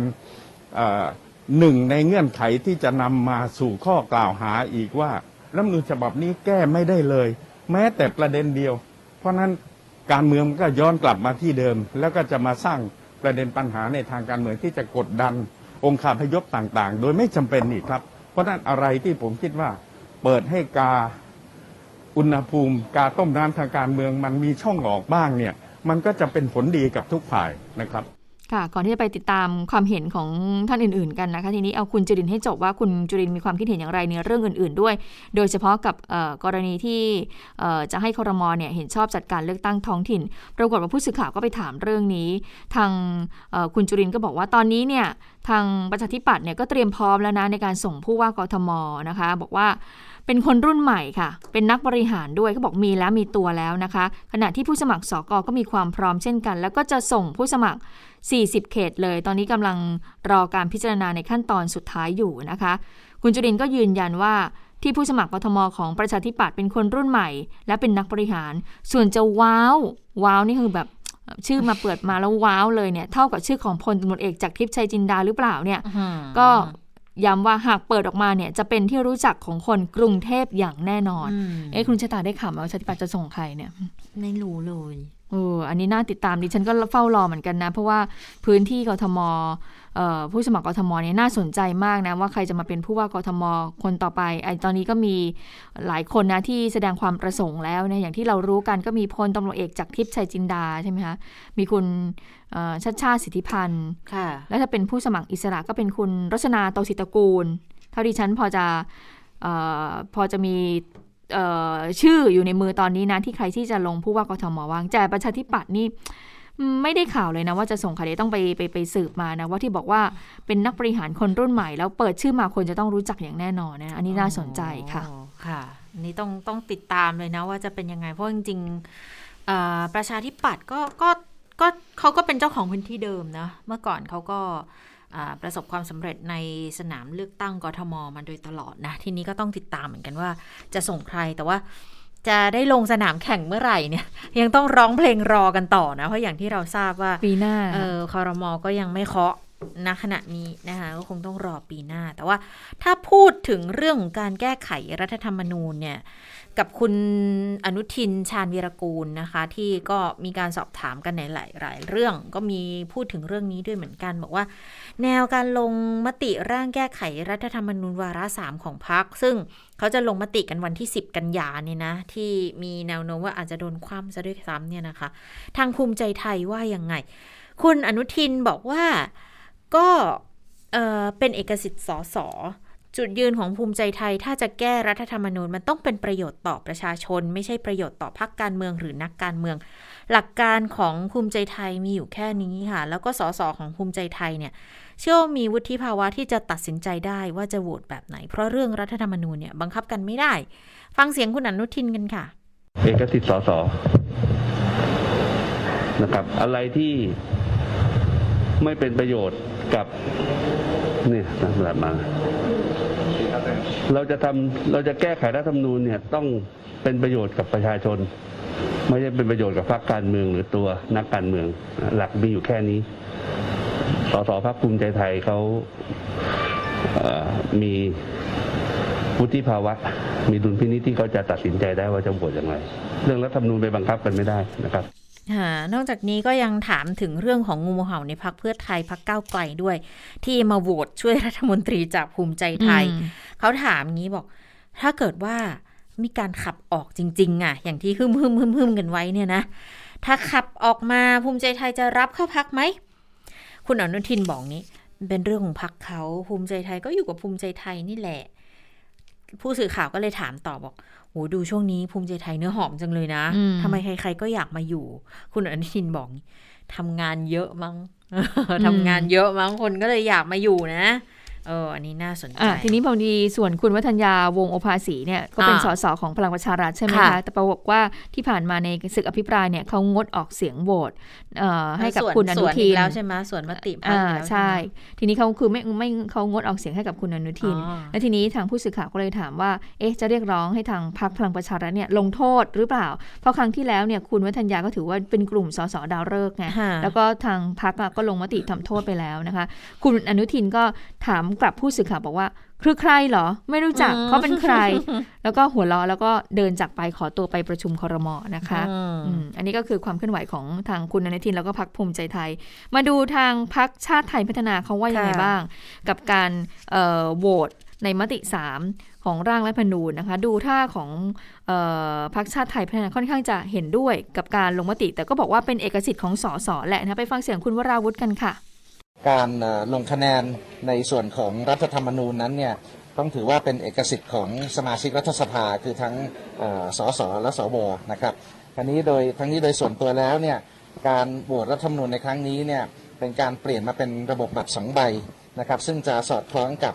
หนึ่งในเงื่อนไขที่จะนำมาสู่ข้อกล่าวหาอีกว่ารัฐมนูญฉบับนี้แก้ไม่ได้เลย แม้แต่ประเด็นเดียว เพราะนั้นการเมืองก็ย้อนกลับมาที่เดิม แล้วก็จะมาสร้างประเด็นปัญหาในทางการเมืองที่จะกดดัน องค์คาพยพต่างๆ โดยไม่จำเป็นนี่ครับ เพราะนั้นอะไรที่ผมคิดว่าเปิดให้กา อุณหภูมิการต้มน้ำทางการเมืองมันมีช่องออกบ้างเนี่ย มันก็จะเป็นผลดีกับทุกฝ่ายนะครับค่ะ ก่อนที่จะไปติดตามความเห็นของท่านอื่น ๆ กันนะคะ ทีนี้เอาคุณจุรินให้จบว่าคุณจุรินมีความคิดเห็นอย่างไรในเรื่องอื่น ๆ ด้วย โดยเฉพาะกับกรณีที่จะให้คอรมอเนี่ยเห็นชอบจัดการเลือกตั้งท้องถิ่น ปรากฏว่าผู้สื่อข่าวก็ไปถามเรื่องนี้ ทางคุณจุรินก็บอกว่าตอนนี้เนี่ยทางประชาธิปัตย์เนี่ยก็เตรียมพร้อมแล้วนะในการส่งผู้ว่ากทมนะคะ บอกว่า เป็นคนรุ่นใหม่ค่ะ เป็นนักบริหารด้วยเขาบอกมีแล้วมีตัวแล้วนะคะ ขณะที่ผู้สมัครสกก็มีความพร้อมเช่นกัน แล้วก็จะส่งผู้สมัคร 40 เขตเลย ตอนนี้กำลังรอการพิจารณาในขั้นตอนสุดท้ายอยู่นะคะ คุณจุรินทร์ก็ยืนยันว่าที่ผู้สมัครกทมของประชาธิปัตย์เป็นคนรุ่นใหม่ และเป็นนักบริหาร ส่วนจะว้าว ว้าวนี่คือแบบชื่อมาเปิดมาแล้วว้าวเลยเนี่ย เท่ากับชื่อของพลตำรวจเอกจากทิพย์ชัยจินดาหรือเปล่าเนี่ย ก็ ย้ำว่าหากเปิดออกมาเนี่ยจะเป็นที่รู้จักของคนกรุงเทพอย่างแน่นอนอืมเอ๊ะคุณชะตาได้ข่าวมาว่าชาติปัตย์จะส่งใครเนี่ย ไม่รู้เลยเอออันนี้น่าติดตามดิฉันก็เฝ้ารอเหมือนกันนะ เพราะว่าพื้นที่กทมเอ่อ ผู้สมัครกทมเนี่ยน่าสนใจมากนะว่าใครจะมาเป็นผู้ว่ากทมคนต่อไปไอ้ตอนนี้ก็มีหลายคนนะที่แสดงความประสงค์แล้วนะอย่างที่เรารู้กันก็มีพลตำรวจเอกจากทิพย์ชัยจินดาใช่ไหมคะมีคุณเอ่อชัดชาติสิทธิพันธ์ค่ะแล้วถ้าเป็นผู้สมัครอิสระก็เป็นคุณรชนาโตศิตระกูล เท่าที่ฉันพอจะเออพอจะมีเอ่อชื่ออยู่ในมือตอนนี้นะที่ใครที่จะลงผู้ว่ากทมว่างแต่ประชาธิปัตย์นี่อืม ไม่ได้ข่าวเลยนะว่าจะส่งใครต้องไปไปไปสืบมานะว่าที่บอกว่าเป็นนักบริหารคนรุ่นใหม่ แล้วเปิดชื่อมาคนจะต้องรู้จักอย่างแน่นอนนะอันนี้น่าสนใจค่ะค่ะอันนี่ต้องต้องติดตามเลยนะว่าจะเป็นยังไงเพราะจริงๆประชาธิปัตย์ก็ก็ก็เขาก็เป็นเจ้าของพื้นที่เดิมนะเมื่อก่อนเขาก็ประสบความสำเร็จในสนามเลือกตั้งกทมมาโดยตลอดนะ ทีนี้ก็ต้องติดตามเหมือนกันว่าจะส่งใครแต่ว่า จะได้ลงสนามแข่งเมื่อไหร่เนี่ย ยังต้องร้องเพลงรอกันต่อนะ เพราะอย่างที่เราทราบว่าปีหน้าเออคอรมอก็ยังไม่เคาะณขณะนี้นะคะก็คงต้องรอปีหน้า แต่ว่าถ้าพูดถึงเรื่องของการแก้ไขรัฐธรรมนูญเนี่ย กับคุณอนุทินชาญวีรกูลนะคะ ที่ก็มีการสอบถามกันในหลายหลายเรื่อง ก็มีพูดถึงเรื่องนี้ด้วยเหมือนกันบอกว่า แนวการลงมติร่างแก้ไขรัฐธรรมนูญวาระสามของพรรคซึ่งเขาจะลงมติกันวันที่ 10 กันยาเนี่ยนะ ที่มีแนวโน้มว่าอาจจะโดนคว่ำซะด้วยซ้ำเนี่ยนะคะ ทางภูมิใจไทยว่ายังไง คุณอนุทินบอกว่าก็เเป็นเอกสิทธิ์สอสอ จุดยืนของภูมิใจไทย ถ้าจะแก้รัฐธรรมนูญมันต้องเป็นประโยชน์ต่อประชาชน ไม่ใช่ประโยชน์ต่อพรรคการเมืองหรือนักการเมือง หลักการของภูมิใจไทยมีอยู่แค่นี้ค่ะ แล้วก็สสของภูมิใจไทยเนี่ยเชื่อว่ามีวุฒิภาวะที่จะตัดสินใจได้ว่าจะโหวตแบบไหน เพราะเรื่องรัฐธรรมนูญเนี่ยบังคับกันไม่ได้ ฟังเสียงคุณอนุทินกันค่ะ เอกสิทธิ์สสนะครับอะไรที่ไม่เป็นประโยชน์กับเนี่ยนั่นแหละมา เราจะทำเราจะแก้ไขรัฐธรรมนูญเนี่ยต้องเป็นประโยชน์กับประชาชน ไม่ได้เป็นประโยชน์กับพรรคการเมืองหรือตัวนักการเมืองหลักมีอยู่แค่นี้สสพรรคภูมิใจไทยเขาเอ่อมีวุฒิภาวะ มีดุลพินิจที่เขาจะตัดสินใจได้ว่าจะโหวตอย่างไร เรื่องรัฐธรรมนูญไปบังคับกันไม่ได้นะครับ นอกจากนี้ก็ยังถามถึงเรื่องของงูเห่าในพักเพื่อไทยพักก้าวไกลด้วย ที่มาโหวตช่วยรัฐมนตรีจากภูมิใจไทยอืมเขาถามงี้บอก ถ้าเกิดว่ามีการขับออกจริง ๆอะอย่างที่ฮึมฮึมฮึมฮึมกันไว้เนี่ยนะ ถ้าขับออกมาภูมิใจไทยจะรับเข้าพักไหม คุณอนุทินบอกนี้ เป็นเรื่องของพักเขาภูมิใจไทยก็อยู่กับภูมิใจไทยนี่แหละ ผู้สื่อข่าวก็เลยถามต่อบอก โหดูช่วงนี้ภูมิใจไทยเนื้อหอมจังเลยนะอืมทำไมใคร ๆ ก็อยากมาอยู่ คุณอนุทินบอกงี้ทำงานเยอะมั้งทำงานเยอะมั้งคนก็เลยอยากมาอยู่นะ เอออันนี้น่าสนใจอะทีนี้พอดีส่วนคุณวัฒนยาวงศ์โอภาสีเนี่ยก็เป็นอ่าสสของพลังประชารัฐใช่ไหมค่ะคะแต่ประบอกว่าที่ผ่านมาในศึกอภิปรายเนี่ยเขางดออกเสียงโหวตเอ่อให้กับส่วนคุณอนุส่วนทิกนแล้วใช่ไหมส่วนมติพรรคอ่าแล้วใช่ไหมทีนี้เขาคือไม่ไม่เขางดออกเสียงให้กับคุณอนุทินอ๋อและทีนี้ทางผู้สื่อข่าวก็เลยถามว่าเอ๊ะจะเรียกร้องให้ทางพรรคพลังประชารัฐเนี่ยลงโทษหรือเปล่า เพราะครั้งที่แล้วเนี่ยคุณวัฒนยาก็ถือว่าเป็นกลุ่มสสดาวฤกษ์ไงค่ะแล้วก็ทางพรรคอะก็ลงมติทำโทษไปแล้วนะคะ คุณอนุทินก็ถามกลับผู้สื่อข่าวบอกว่า คือใครเหรอ ไม่รู้จักอืมเขาเป็นใคร แล้วก็หัวเราะแล้วก็เดินจากไปขอตัวไปประชุมครมนะคะอืมอืมอันนี้ก็คือความเคลื่อนไหวของทางคุณอนุทินแล้วก็พรรคภูมิใจไทย มาดูทางพรรคชาติไทยพัฒนาเขาว่ายังไงค่ะบ้าง กับการเอ่อโหวตในมติ 3 ของร่างรัฐธรรมนูญนะคะ ดูท่าของเออพรรคชาติไทยพัฒนาค่อนข้างจะเห็นด้วยกับการลงมติ แต่ก็บอกว่าเป็นเอกสิทธิ์ของสสแหละนะคะไปฟังเสียงคุณวราวุธกันค่ะ การลงคะแนนในส่วนของรัฐธรรมนูญนั้นเนี่ยต้องถือว่าเป็นเอกสิทธิ์ของสมาชิกรัฐสภาคือทั้งสสและสวนะครับทั้งนี้โดยทั้งนี้โดยส่วนตัวแล้วเนี่ยการโหวตรัฐธรรมนูญในครั้งนี้เนี่ยเป็นการเปลี่ยนมาเป็นระบบบัตรสองใบนะครับซึ่งจะสอดคล้องกับ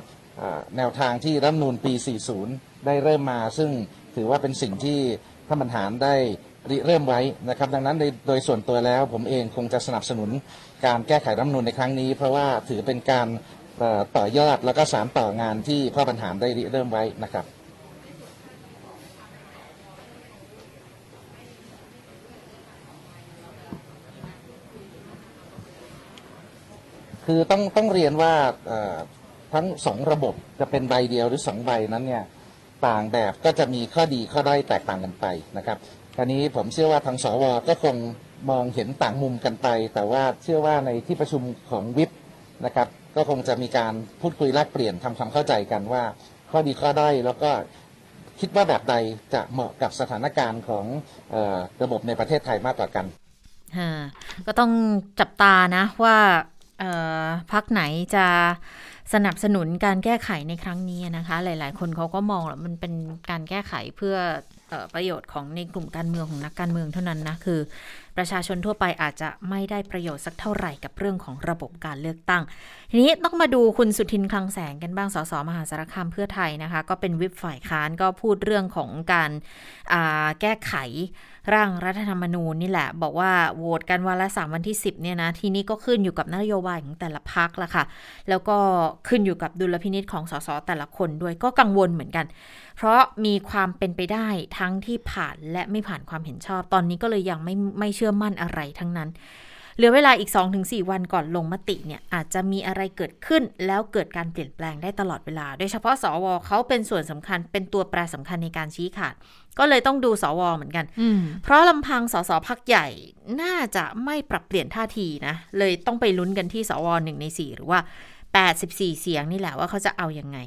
แนวทางที่รัฐธรรมนูญปี 40 ได้เริ่มมาซึ่งถือว่าเป็นสิ่งที่ท่านบรรหารได้ริเริ่มไว้นะครับ ดังนั้นโดยส่วนตัวแล้วผมเองคงจะสนับสนุน การแก้ไขรัฐมนูญในครั้งนี้ เพราะว่าถือเป็นการต่อยอดแล้วก็สานต่องานที่พ่อบรรหาได้ริเริ่มไว้นะครับคือต้องต้องเรียนว่าทั้งสองระบบจะเป็นใบเดียวหรือสองใบนั้นเนี่ยต่างแบบก็จะมีข้อดีข้อด้อยแตกต่างกันไปนะครับคราวนี้ผมเชื่อว่าทางสวก็คง มองเห็นต่างมุมกันไป แต่ว่าเชื่อว่าในที่ประชุมของวิปนะครับ ก็คงจะมีการพูดคุยแลกเปลี่ยนทำความเข้าใจกันว่า ข้อดีข้อด้อยแล้วก็คิดว่าแบบใดจะเหมาะกับสถานการณ์ของออระบบในประเทศไทยมากกว่ากันค่ะก็ต้องจับตานะว่าพักไหนจะสนับสนุนการแก้ไขในครั้งนี้นะคะ หลาย ๆ คนเขาก็มองว่ามันเป็นการแก้ไขเพื่อออประโยชน์ของในกลุ่มการเมืองของนักการเมืองเท่านั้นนะคือ ประชาชนทั่วไปอาจจะไม่ได้ประโยชน์สักเท่าไหร่กับเรื่องของระบบการเลือกตั้ง ทีนี้ต้องมาดูคุณสุทินคลังแสงกันบ้างสสมหาสารคามเพื่อไทยนะคะ ก็เป็นวิปฝ่ายค้านก็พูดเรื่องของการแก้ไข ร่างรัฐธรรมนูญนี่แหละ บอกว่าโหวตกันวันละสามวันที่ 10เนี่ยนะทีนี้ก็ขึ้นอยู่กับนโยบายของแต่ละพักละค่ะ แล้วก็ขึ้นอยู่กับดุลพินิษของสสแต่ละคนด้วยก็กังวลเหมือนกัน เพราะมีความเป็นไปได้ทั้งที่ผ่านและไม่ผ่านความเห็นชอบ ตอนนี้ก็เลยยังไม่ไม่เชื่อมั่นอะไรทั้งนั้น เหลือเวลาอีก 2-4 วันก่อนลงมติเนี่ยอาจจะมีอะไรเกิดขึ้น แล้วเกิดการเปลี่ยนแปลงได้ตลอดเวลา โดยเฉพาะสวเขาเป็นส่วนสำคัญเป็นตัวแปรสำคัญในการชี้ขาด ก็เลยต้องดูสวเหมือนกันอืมเพราะลำพังสสพักใหญ่น่าจะไม่ปรับเปลี่ยนท่าทีนะ เลยต้องไปลุ้นกันที่สวหนึ่งในสี่หรือว่า 84 เสียงนี่แหละว่าเขาจะเอาอยัางไง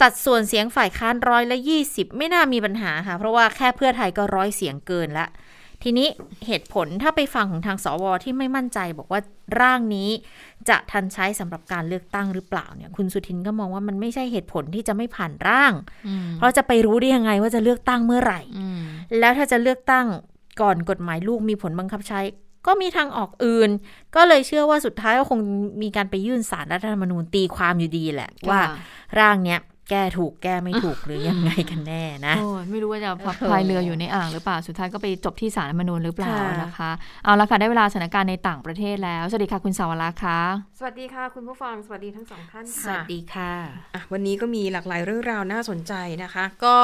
สัดส่วนเสียงฝ่ายค้านร้อยละ20ไม่น่ามีปัญหาค่ะ เพราะว่าแค่เพื่อไทยก็ร้อยเสียงเกินละ ทีนี้เหตุผลถ้าไปฟังของทางสวที่ไม่มั่นใจ บอกว่าร่างนี้จะทันใช้สำหรับการเลือกตั้งหรือเปล่าเนี่ย คุณสุทินก็มองว่ามันไม่ใช่เหตุผลที่จะไม่ผ่านร่างอืมเพราะจะไปรู้ได้ยังไงว่าจะเลือกตั้งเมื่อไหร่อืมแล้วถ้าจะเลือกตั้งก่อนกฎหมายลูกมีผลบังคับใช้ ก็มีทางออกอื่น ก็เลยเชื่อว่าสุดท้ายก็คงมีการไปยื่นสารรัฐธรรมนูญตีความอยู่ดีแหละว่าร่างเนี้ย แก้ถูกแก้ไม่ถูกหรือยังไงกันแน่นะโอ้ยไม่รู้ว่าจะพักเออพายเรืออยู่ในอ่างหรือเปล่าสุดท้ายก็ไปจบที่ศาลรัฐธรรมนูญหรือเปล่าค่ะนะคะ เอาละค่ะได้เวลาสถานการณ์ในต่างประเทศแล้ว สวัสดีค่ะคุณสาวรักษ์ค่ะสวัสดีค่ะ คุณผู้ฟังสวัสดีทั้งสองท่านสค่ะวัสดีค่ะอะวันนี้ก็มีหลากหลายเรื่องราวน่าสนใจนะคะ ก็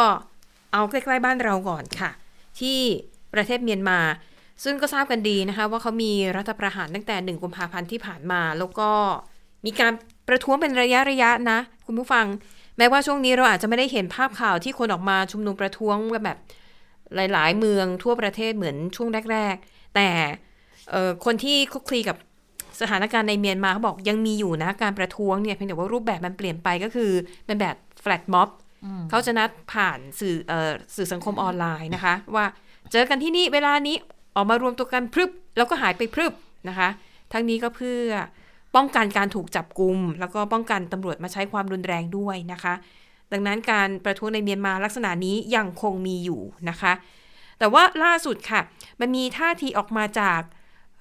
เอาใกล้ๆบ้านเราก่อนค่ะ ที่ประเทศเมียนมาซึ่งก็ทราบกันดีนะคะว่าเขามีรัฐประหารตั้งแต่หนึ่งกุมภาพันธ์ที่ผ่านมา แล้วก็มีการประท้วงเป็นระยะระยะนะ คุณผู้ฟัง แม้ว่าช่วงนี้เราอาจจะไม่ได้เห็นภาพข่าวที่คนออกมาชุมนุมประท้วงกันแบบหลาย ๆ เมืองทั่วประเทศเหมือนช่วงแรก ๆ แต่เอ่อคนที่คลุกคลีกับสถานการณ์ในเมียนมาเขาบอกยังมีอยู่นะการประท้วงเนี่ยเพียงแต่ว่ารูปแบบมันเปลี่ยนไปก็คือเป็นแบบแฟลตม็อบเขาจะนัดผ่านสื่อเอ่อสื่อสังคมออนไลน์นะคะ ว่าเจอกันที่นี่เวลานี้ออกมารวมตัวกันพรึบแล้วก็หายไปพรึบนะคะ ทั้งนี้ก็เพื่อ ป้องกันการถูกจับกลุมแล้วก็ป้องกันตำรวจมาใช้ความรุนแรงด้วยนะคะ ดังนั้นการประท้วงในเมียนมาลักษณะนี้ยังคงมีอยู่นะคะ แต่ว่าล่าสุดค่ะ มันมีท่าทีออกมาจาก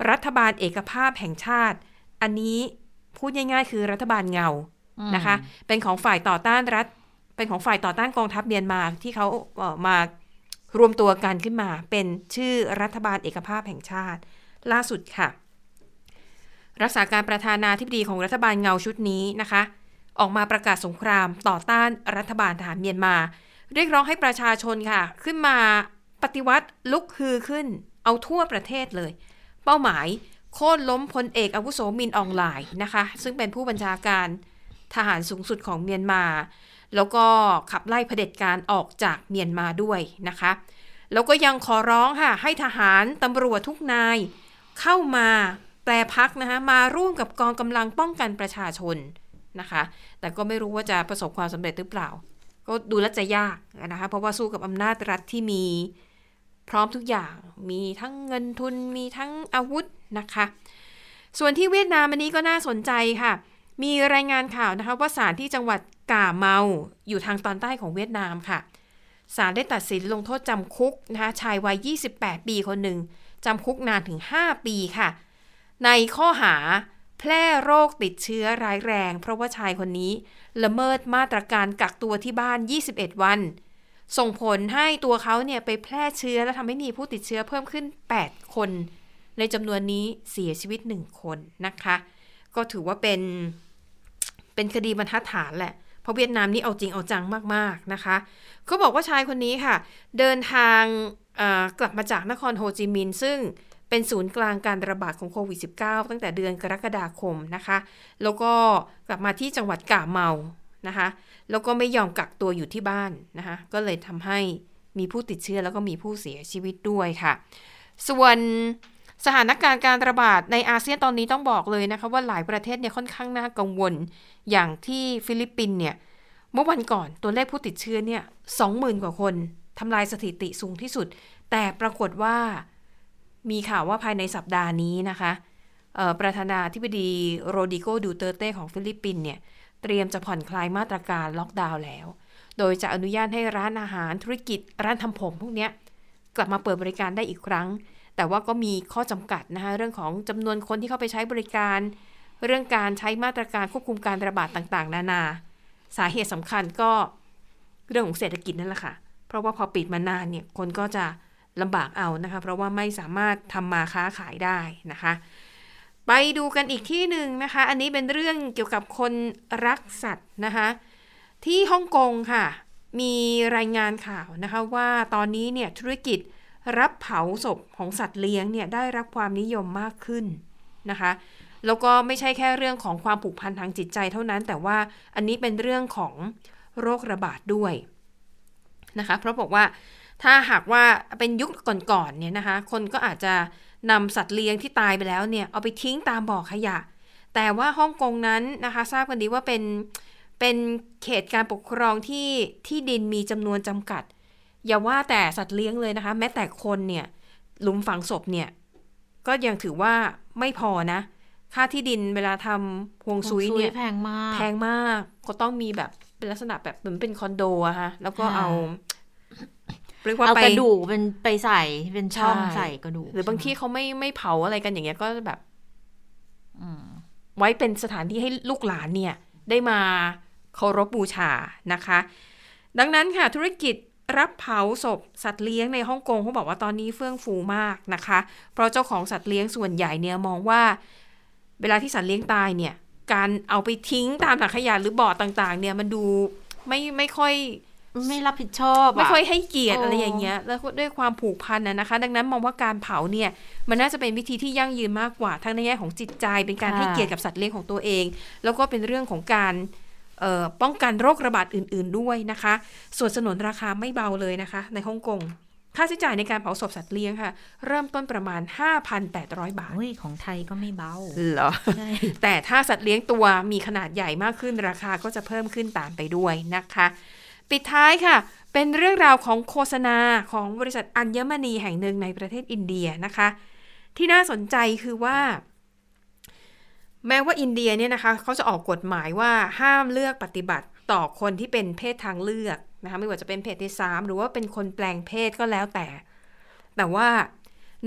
รัฐบาลเอกภาพแห่งชาติ อันนี้พูดง่ายๆ คือรัฐบาลเงานะคะ เป็นของฝ่ายต่อต้านรัฐ เป็นของฝ่ายต่อต้านกองทัพเมียนมาที่เขาเออมารวมตัวกันขึ้นมา เป็นชื่อรัฐบาลเอกภาพแห่งชาติ ล่าสุดค่ะ รักษาการประธานาธิบดีของรัฐบาลเงาชุดนี้นะคะ ออกมาประกาศสงครามต่อต้านรัฐบาลทหารเมียนมา เรียกร้องให้ประชาชนค่ะ ขึ้นมาปฏิวัติลุกฮือขึ้น เอาทั่วประเทศเลย เป้าหมายโค่นล้มพลเอกอาวุโสมินอองไลน์นะคะ ซึ่งเป็นผู้บัญชาการทหารสูงสุดของเมียนมา แล้วก็ขับไล่เผด็จการออกจากเมียนมาด้วยนะคะ แล้วก็ยังขอร้องค่ะให้ทหารตำรวจทุกนายเข้ามา แปลพักนะคะมาร่วมกับกองกำลังป้องกันประชาชนนะคะ แต่ก็ไม่รู้ว่าจะประสบความสำเร็จหรือเปล่า ก็ดูแลจะยากนะคะ เพราะว่าสู้กับอำนาจรัฐที่มีพร้อมทุกอย่าง มีทั้งเงินทุน มีทั้งอาวุธนะคะ ส่วนที่เวียดนามอันนี้ก็น่าสนใจค่ะ มีรายงานข่าวนะคะว่าศาลที่จังหวัดก่าเมาอยู่ทางตอนใต้ของเวียดนามค่ะ ศาลได้ตัดสินลงโทษจำคุกนะคะชายวัย 28 ปีคนหนึ่งจำคุกนานถึง 5 ปีค่ะ ในข้อหาแพร่โรคติดเชื้อร้ายแรง เพราะว่าชายคนนี้ ละเมิดมาตรการกักตัวที่บ้าน 21 วัน ส่งผลให้ตัวเขาเนี่ยไปแพร่เชื้อและทำให้มีผู้ติดเชื้อเพิ่มขึ้น 8 คน ในจำนวนนี้เสียชีวิต 1 คนนะคะ ก็ถือว่าเป็น เป็นคดีบรรทัดฐานแหละ เพราะเวียดนามนี่เอาจริงเอาจังมากๆนะคะ เขาบอกว่าชายคนนี้ค่ะ เดินทางกลับมาจากนครโฮจิมินห์ซึ่ง เป็นศูนย์กลางการระบาดของโควิด -19 ตั้งแต่เดือนกรกฎาคมนะคะ แล้วก็กลับมาที่จังหวัดกาเมานะคะ แล้วก็ไม่ยอมกักตัวอยู่ที่บ้านนะคะ ก็เลยทำให้มีผู้ติดเชื้อแล้วก็มีผู้เสียชีวิตด้วยค่ะ ส่วนสถานการณ์การระบาดในอาเซียนตอนนี้ต้องบอกเลยนะคะว่าหลายประเทศเนี่ยค่อนข้างน่ากังวล อย่างที่ฟิลิปปินส์เนี่ยเมื่อวันก่อนตัวเลขผู้ติดเชื้อเนี่ยสองหมื่นกว่าคนทำลายสถิติสูงที่สุด แต่ปรากฏว่า มีข่าวว่าภายในสัปดาห์นี้นะคะประธานาธิบดีโรดริโกดูเตร์เตของฟิลิปปินส์เนี่ย เตรียมจะผ่อนคลายมาตรการล็อกดาวน์แล้ว โดยจะอนุญาตให้ร้านอาหารธุรกิจ ร้านทำผมพวกเนี้ยกลับมาเปิดบริการได้อีกครั้ง แต่ว่าก็มีข้อจำกัดนะคะเรื่องของจำนวนคนที่เข้าไปใช้บริการ เรื่องการใช้มาตรการควบคุมการระบาดต่างๆ นานา สาเหตุสำคัญก็เรื่องของเศรษฐกิจนั่นแหละค่ะ เพราะว่าพอปิดมานานเนี่ยคนก็จะ ลำบากเอานะคะ เพราะว่าไม่สามารถทำมาค้าขายได้นะคะ ไปดูกันอีกที่หนึ่งนะคะ อันนี้เป็นเรื่องเกี่ยวกับคนรักสัตว์นะคะ ที่ฮ่องกงค่ะ มีรายงานข่าวนะคะว่าตอนนี้เนี่ยธุรกิจรับเผาศพของสัตว์เลี้ยงเนี่ยได้รับความนิยมมากขึ้นนะคะแล้วก็ไม่ใช่แค่เรื่องของความผูกพันทางจิตใจเท่านั้น แต่ว่าอันนี้เป็นเรื่องของโรคระบาดด้วยนะคะ เพราะบอกว่า ถ้าหากว่าเป็นยุคก่อนๆเนี่ยนะคะ คนก็อาจจะนำสัตว์เลี้ยงที่ตายไปแล้วเนี่ย เอาไปทิ้งตามบ่อขยะ แต่ว่าฮ่องกงนั้นนะคะ ทราบกันดีว่าเป็นเป็นเขตการปกครองที่ที่ดินมีจำนวนจำกัด อย่าว่าแต่สัตว์เลี้ยงเลยนะคะ แม้แต่คนเนี่ยหลุมฝังศพเนี่ย ก็ยังถือว่าไม่พอนะ ค่าที่ดินเวลาทำฮวงซุยเนี่ยแพงมาก แพงมากก็ต้องมีแบบเป็นลักษณะแบบเหมือนเป็นคอนโดอะฮะแล้วก็ค่ะเอา เรียกว่าเอาไปกระดูกเป็นไปใส่เป็นช่องใช่ใส่กระดูกหรือบางที่เขาไม่ไม่เผาอะไรกันอย่างเงี้ยก็แบบไว้เป็นสถานที่ให้ลูกหลานเนี่ย ได้มาเคารพบูชานะคะ ดังนั้นค่ะธุรกิจรับเผาศพสัตว์เลี้ยงในฮ่องกงเขาบอกว่าตอนนี้เฟื่องฟูมากนะคะ เพราะเจ้าของสัตว์เลี้ยงส่วนใหญ่เนี่ยมองว่า เวลาที่สัตว์เลี้ยงตายเนี่ย การเอาไปทิ้งตามถังขยะหรือบ่อต่างๆ เนี่ยมันดูไม่ไม่ค่อย ไม่รับผิดชอบไม่ค่อยะให้เกียรติโอ้อะไรอย่างเงี้ย แล้วก็ด้วยความผูกพันนะนะคะ ดังนั้นมองว่าการเผาเนี่ย มันน่าจะเป็นวิธีที่ยั่งยืนมากกว่า ทั้งในแง่ของจิตใจ เป็นการค่ะให้เกียรติกับสัตว์เลี้ยงของตัวเอง แล้วก็เป็นเรื่องของการเอ่อป้องกันโรคระบาดอื่น ๆด้วยนะคะ ส่วนสนนราคาไม่เบาเลยนะคะ ในฮ่องกงค่าใช้จ่ายในการเผาศพสัตว์เลี้ยงค่ะ เริ่มต้นประมาณ 5,800 บาทอุ้ยของไทยก็ไม่เบาเหรอใช่แต่ถ้าสัตว์เลี้ยงตัวมีขนาดใหญ่มากขึ้นราคาก็จะเพิ่มขึ้นตามไปด้วยนะคะ ปิดท้ายค่ะ เป็นเรื่องราวของโฆษณาของบริษัทอัญมณีแห่งหนึ่งในประเทศอินเดียนะคะ ที่น่าสนใจคือว่า แม้ว่าอินเดียเนี่ยนะคะเขาจะออกกฎหมายว่าห้ามเลือกปฏิบัติต่อคนที่เป็นเพศทางเลือกนะคะไม่ว่าจะเป็นเพศที่สามหรือว่าเป็นคนแปลงเพศก็แล้วแต่ แต่ว่า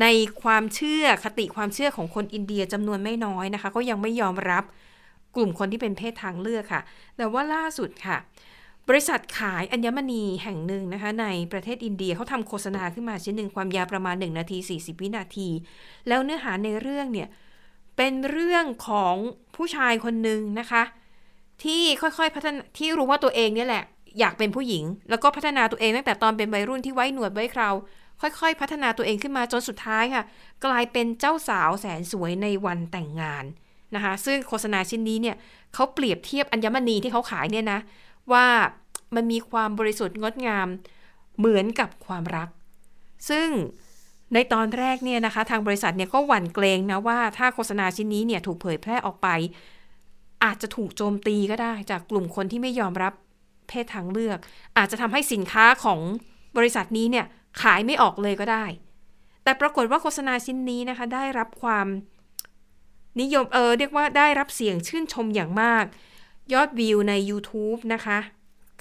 ในความเชื่อคติความเชื่อของคนอินเดียจำนวนไม่น้อยนะคะ ก็ยังไม่ยอมรับกลุ่มคนที่เป็นเพศทางเลือกค่ะ แต่ว่าล่าสุดค่ะ บริษัทขายอัญมณีแห่งหนึ่งนะคะในประเทศอินเดียเขาทำโฆษณาขึ้นมาชิ้นหนึ่งความยาวประมาณ 1 นาที 40 วินาที แล้วเนื้อหาในเรื่องเนี่ย เป็นเรื่องของผู้ชายคนหนึ่งนะคะ ที่ค่อยๆพัฒนาที่รู้ว่าตัวเองเนี่ยแหละ อยากเป็นผู้หญิง แล้วก็พัฒนาตัวเองตั้งแต่ตอนเป็นวัยรุ่นที่ไว้หนวดไว้เคราค่อยๆ พัฒนาตัวเองขึ้นมาจนสุดท้ายค่ะ กลายเป็นเจ้าสาวแสนสวยในวันแต่งงานนะคะซึ่งโฆษณาชิ้นนี้เนี่ยเขาเปรียบเทียบอัญมณีที่เขาขายเนี่ยนะ ว่ามันมีความบริสุทธิ์งดงามเหมือนกับความรัก ซึ่งในตอนแรกเนี่ยนะคะ ทางบริษัทเนี่ยก็หวั่นเกรงนะว่าถ้าโฆษณาชิ้นนี้เนี่ยถูกเผยแพร่ออกไป อาจจะถูกโจมตีก็ได้ จากกลุ่มคนที่ไม่ยอมรับเพศทางเลือก อาจจะทำให้สินค้าของบริษัทนี้เนี่ยขายไม่ออกเลยก็ได้ แต่ปรากฏว่าโฆษณาชิ้นนี้นะคะ ได้รับความนิยมเออเรียกว่าได้รับเสียงชื่นชมอย่างมาก ยอดวิวใน YouTube นะคะ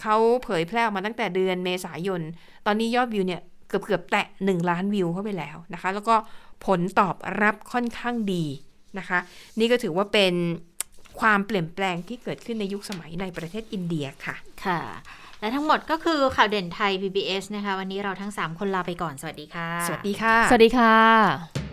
เขาเผยแพร่ออกมาตั้งแต่เดือนเมษายน ตอนนี้ยอดวิวเนี่ยเกือบเกือบๆแตะ 1 ล้านวิวเข้าไปแล้วนะคะ แล้วก็ผลตอบรับค่อนข้างดีนะคะ นี่ก็ถือว่าเป็นความเปลี่ยนแปลงที่เกิดขึ้นในยุคสมัยในประเทศอินเดียค่ะ ค่ะ และทั้งหมดก็คือข่าวเด่นไทย PBS นะคะ วันนี้เราทั้ง 3 คนลาไปก่อน สวัสดีค่ะ สวัสดีค่ะ สวัสดีค่ะ